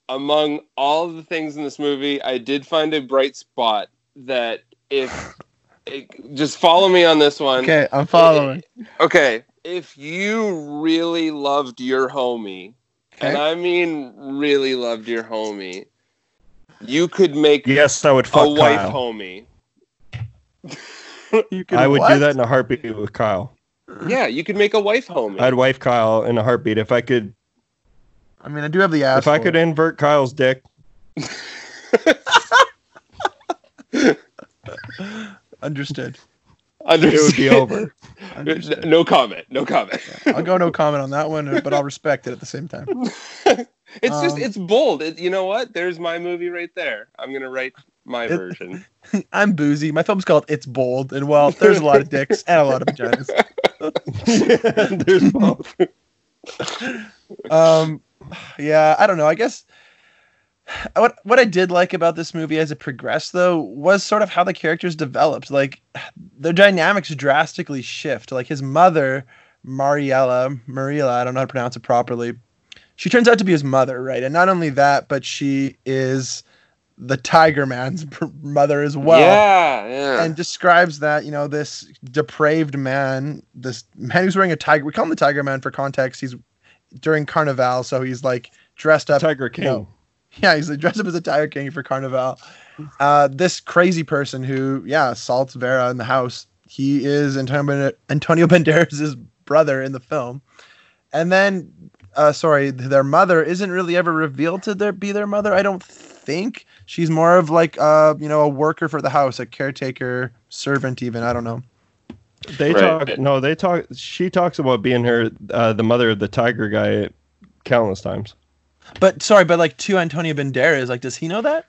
among all the things in this movie, I did find a bright spot that if it, just follow me on this one. Okay, I'm following. Okay, if you really loved your homie, and I mean really loved your homie, you could make Yes, I would a wife Kyle. homie. You can I would what? do that in a heartbeat with Kyle. Yeah, you could make a wife homie. I'd wife Kyle in a heartbeat if I could. I mean, I do have the ass. if I for could it. invert Kyle's dick, understood. it would be over. Understood. No comment. No comment. I'll go no comment on that one, but I'll respect it at the same time. It's just Um, it's bold. It, you know what? There's my movie right there. I'm gonna write my It- version. I'm boozy. My film's called It's Bold, and well, there's a lot of dicks and a lot of vaginas. There's both. Um, yeah, I don't know. I guess what what I did like about this movie as it progressed, though, was sort of how the characters developed. Like their dynamics drastically shift. Like his mother, Mariella, Mariela, I don't know how to pronounce it properly. She turns out to be his mother, right? And not only that, but she is the Tiger Man's mother as well. yeah, yeah. and describes that you know this depraved man, this man who's wearing a tiger. We call him the Tiger Man for context. He's during Carnival, so he's like dressed up. Tiger King. No. Yeah, he's like dressed up as a Tiger King for Carnival. Uh, this crazy person who, yeah, assaults Vera in the house. He is Antonio, Antonio Banderas' brother in the film, and then, uh, sorry, their mother isn't really ever revealed to their be their mother. I don't think she's more of like, uh, you know, a worker for the house, a caretaker, servant, even. I don't know. They Right. talk. No, they talk. She talks about being her, uh, the mother of the tiger guy, countless times. But sorry, but like to Antonio Banderas, like, does he know that?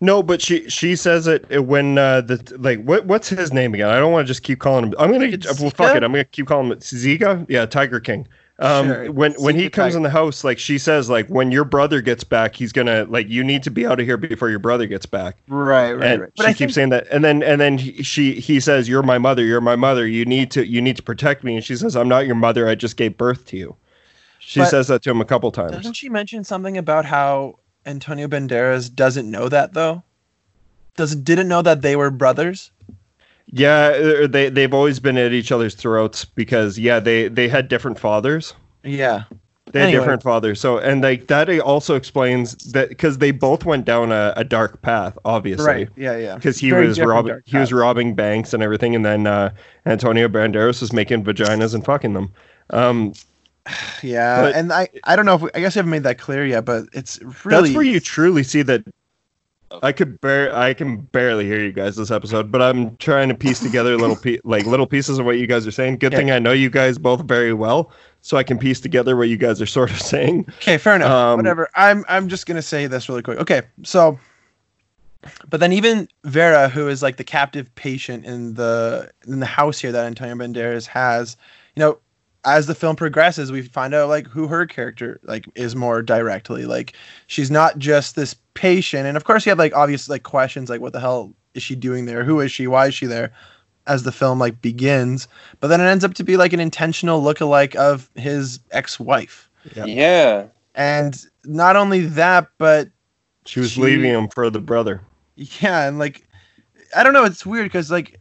No, but she she says it when uh, the like what what's his name again? I don't want to just keep calling him. I'm gonna It's well fuck it. I'm gonna keep calling him Ziga. Yeah, Tiger King. Um, Sure, when when he comes Tiger. in the house, like she says, like when your brother gets back, he's gonna like you need to be out of here before your brother gets back. Right, right, and right. But she keeps saying that, and then and then he, she he says, "You're my mother. You're my mother. You need to you need to protect me." And she says, "I'm not your mother. I just gave birth to you." She But- says that to him a couple times. Doesn't she mention something about how Antonio Banderas doesn't know that though? Doesn't didn't know that they were brothers? Yeah, uh, they they've always been at each other's throats because yeah, they they had different fathers. Yeah. They had Anyway. different fathers. So and like that also explains that because they both went down a, a dark path, obviously. Right. Yeah, yeah. Because he Very was robbing he was robbing banks and everything, and then uh, Antonio Banderas was making vaginas and fucking them. Um, Yeah, But- and I I don't know if we, I guess I haven't made that clear yet, but it's really That's where you truly see that. I could bear I can barely hear you guys this episode, but I'm trying to piece together little pe- like little pieces of what you guys are saying. Good Yeah. thing I know you guys both very well, so I can piece together what you guys are sort of saying. Okay, fair enough. Um, Whatever. I'm I'm just gonna say this really quick. Okay, so, but then even Vera, who is like the captive patient in the in the house here that Antonio Banderas has, you know, as the film progresses, we find out like who her character like is more directly. Like she's not just this patient, and of course you have like obvious like questions like what the hell is she doing there? Who is she? Why is she there? As the film like begins, but then it ends up to be like an intentional lookalike of his ex-wife. Yeah. Yeah. And not only that, but She was She- leaving him for the brother. yeah, and like I don't know, it's weird because like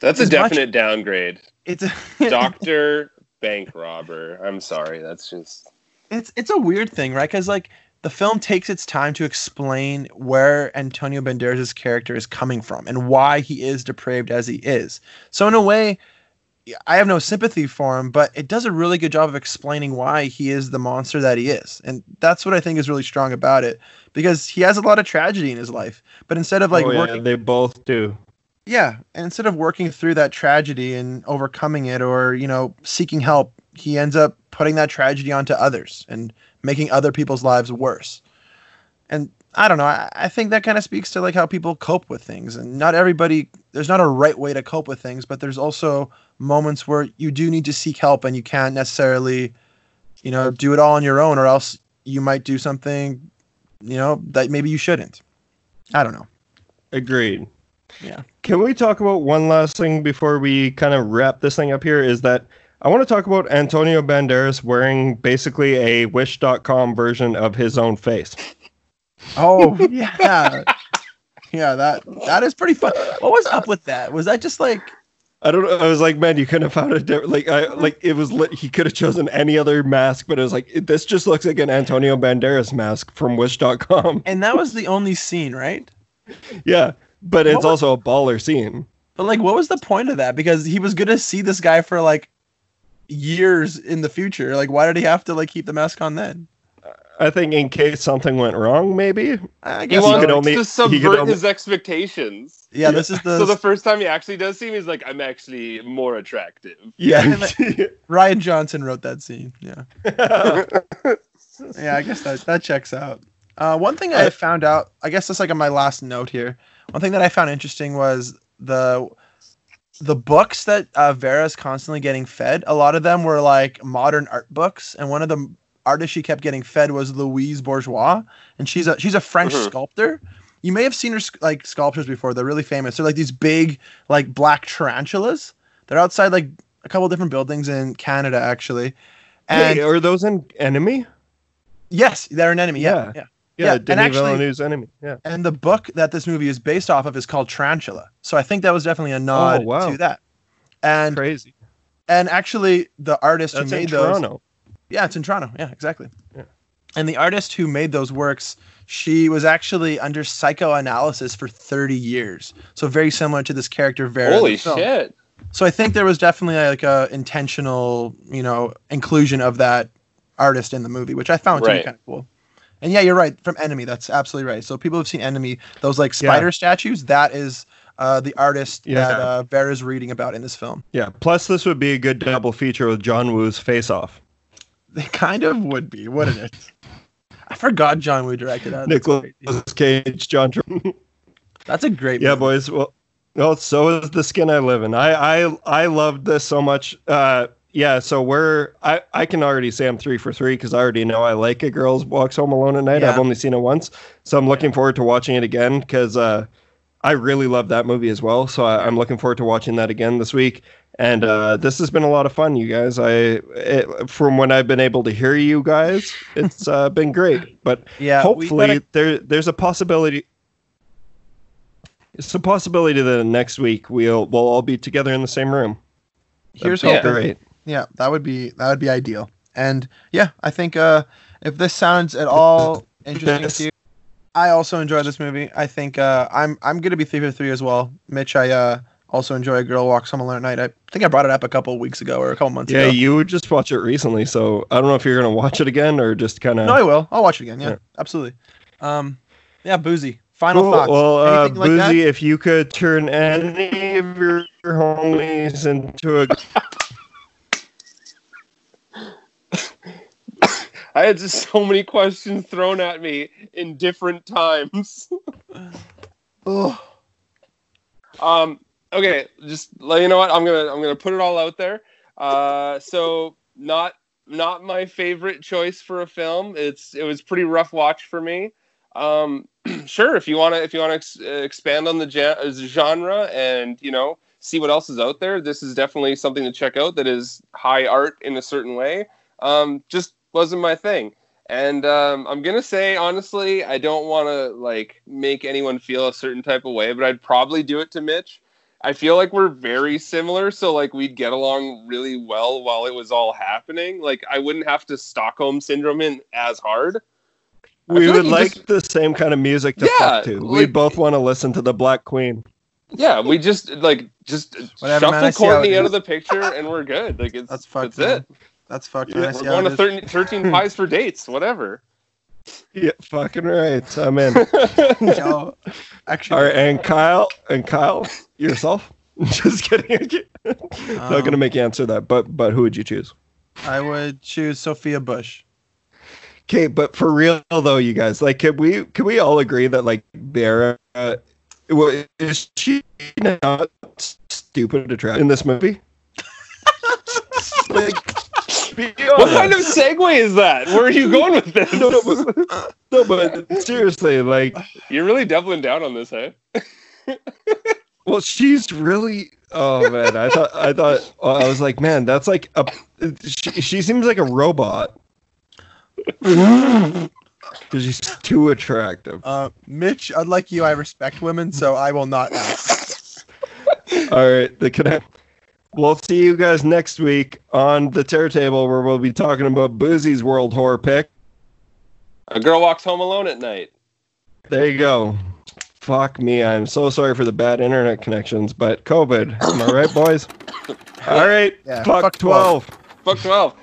That's a As much- definite downgrade. it's a, Doctor bank robber. I'm sorry. That's just it's it's a weird thing, right? Because like the film takes its time to explain where Antonio Banderas' character is coming from and why he is depraved as he is. So in a way, I have no sympathy for him, but it does a really good job of explaining why he is the monster that he is, and that's what I think is really strong about it because he has a lot of tragedy in his life, but instead of like oh, yeah, working they both do. Yeah, instead of working through that tragedy and overcoming it or, you know, seeking help, he ends up putting that tragedy onto others and making other people's lives worse. And I don't know, I, I think that kind of speaks to like how people cope with things. And not everybody there's not a right way to cope with things, but there's also moments where you do need to seek help and you can't necessarily, you know, do it all on your own or else you might do something, you know, that maybe you shouldn't. I don't know. Agreed. Yeah. Can we talk about one last thing before we kind of wrap this thing up here? Is that I want to talk about Antonio Banderas wearing basically a Wish.com version of his own face. Oh yeah, yeah. That that is pretty fun. What was up with that? Was that just like I don't know. I was like, man, you couldn't have found a different. Like, I like it was. Lit, he could have chosen any other mask, but it was like it- this just looks like an Antonio Banderas mask from Wish.com. And that was the only scene, right? Yeah, but it's What was- also a baller scene. But like, what was the point of that? Because he was gonna see this guy for like years in the future. Like, why did he have to like keep the mask on then? I think in case something went wrong, maybe. I guess he wants could only- to subvert could only- his expectations. yeah, this is the, So the first time he actually does see him, he's like, "I'm actually more attractive." Yeah. Rian Johnson wrote that scene. Yeah, yeah, I guess that that checks out. Uh, one thing I I- found out, I guess that's like on my last note here. One thing that I found interesting was the the books that uh, Vera's constantly getting fed. A lot of them were like modern art books, and one of the artists she kept getting fed was Louise Bourgeois, and she's a she's a French Mhm. sculptor. You may have seen her like sculptures before. They're really famous. They're like these big like black tarantulas. They're outside like a couple different buildings in Canada actually. And hey, are those an enemy? yes, they're an enemy. Yeah, Yeah. yeah. Yeah, Yeah, and Denis actually- Villeneuve's enemy. Yeah. And the book that this movie is based off of is called Tarantula. So I think that was definitely a oh, nod Oh, wow. to that. And Crazy. and actually the artist That's who in made those Toronto. Yeah, it's in Toronto. Yeah, exactly. Yeah. And the artist who made those works, she was actually under psychoanalysis for 30 years. So very similar to this character Vera. Holy shit! So I think there was definitely like a intentional, you know, inclusion of that artist in the movie, which I found to be kind of cool. And yeah, you're right. From Enemy, that's absolutely right. So people have seen Enemy, those like Yeah. spider statues. That is uh, the artist Yeah. that uh, Vera's reading about in this film. Yeah. Plus, this would be a good double feature with John Woo's Face Off. They kind of would be, wouldn't it? I forgot John Woo directed that. Nicholas. Cage, John. Tr- That's a great. yeah, movie. boys. Well, well, so is the skin I live in. I I I loved this so much. Uh, yeah. So we're I I can already say I'm three for three because I already know I like a girls walks home alone at night. Yeah. I've only seen it once, so I'm looking forward to watching it again because uh, I really love that movie as well. So I, I'm looking forward to watching that again this week. And uh, this has been a lot of fun, you guys. I it, from when I've been able to hear you guys, it's uh, been great. But Yeah, hopefully gotta- there there's a possibility. It's a possibility that next week we'll we'll all be together in the same room. Here's That'd hoping. great. Yeah, that would be that would be ideal. And yeah, I think uh, if this sounds at all interesting Yes. to you, I also enjoy this movie. I think uh, I'm I'm gonna be three for three as well. Mitch, I uh, also enjoy A Girl Walks Home Alone at Night. I think I brought it up a couple weeks ago or a couple months Yeah, ago. you just watched it recently, so I don't know if you're gonna watch it again or just kind of. no, I will. I'll watch it again. Yeah, Yeah. absolutely. Um, yeah, boozy. Final Cool. thoughts. Well, uh, like that? Boozy, if you could turn any of your homies into a I had just so many questions thrown at me in different times. Um. Okay. Just let you know what I'm gonna I'm gonna put it all out there. Uh. So not not my favorite choice for a film. It's it was pretty rough watch for me. Um. sure. If you wanna if you wanna ex- expand on the ja- uh, genre and you know see what else is out there, this is definitely something to check out. That is high art in a certain way. Um. Just wasn't my thing. And um, I'm gonna say honestly, I don't want to like make anyone feel a certain type of way, but I'd probably do it to Mitch. I feel like we're very similar, so like we'd get along really well while it was all happening. Like I wouldn't have to Stockholm syndrome in as hard. We would you like just- the same kind of music to Yeah, fuck to. we like- both want to listen to the Black Queen. Yeah, we just like just Whatever, man, shuffle see how it Courtney out of the picture, and we're good. Like it's That's fucked. that's man. it. That's fucking Yeah, man. I We're see how going to 13, 13 pies for dates, whatever. Yeah, fucking right. I'm in. Yo, actually, All right, and Kyle, and Kyle, yourself. Just kidding. Not um, gonna make you answer that, but but who would you choose? I would choose Sophia Bush. Okay, but for real though, you guys, like, can we can we all agree that like Vera, uh, wa- is she not stupid attractive in this movie? like, be What kind of honest. segue is that? Where are you going with this? no, no, but, no, but seriously, like, You're really doubling down on this, hey? well, she's really. Oh man, I thought I thought I was like, man, that's like a. She, she seems like a robot because she's too attractive. Uh, Mitch, unlike you, I respect women, so I will not ask. All right, the can I We'll see you guys next week on the Terror Table, where we'll be talking about Boozy's World Horror Pick. A girl walks home alone at night. There you go. Fuck me. I'm so sorry for the bad internet connections, but COVID. Am I right, boys? All right. Yeah, fuck, fuck 12. 12. Fuck 12.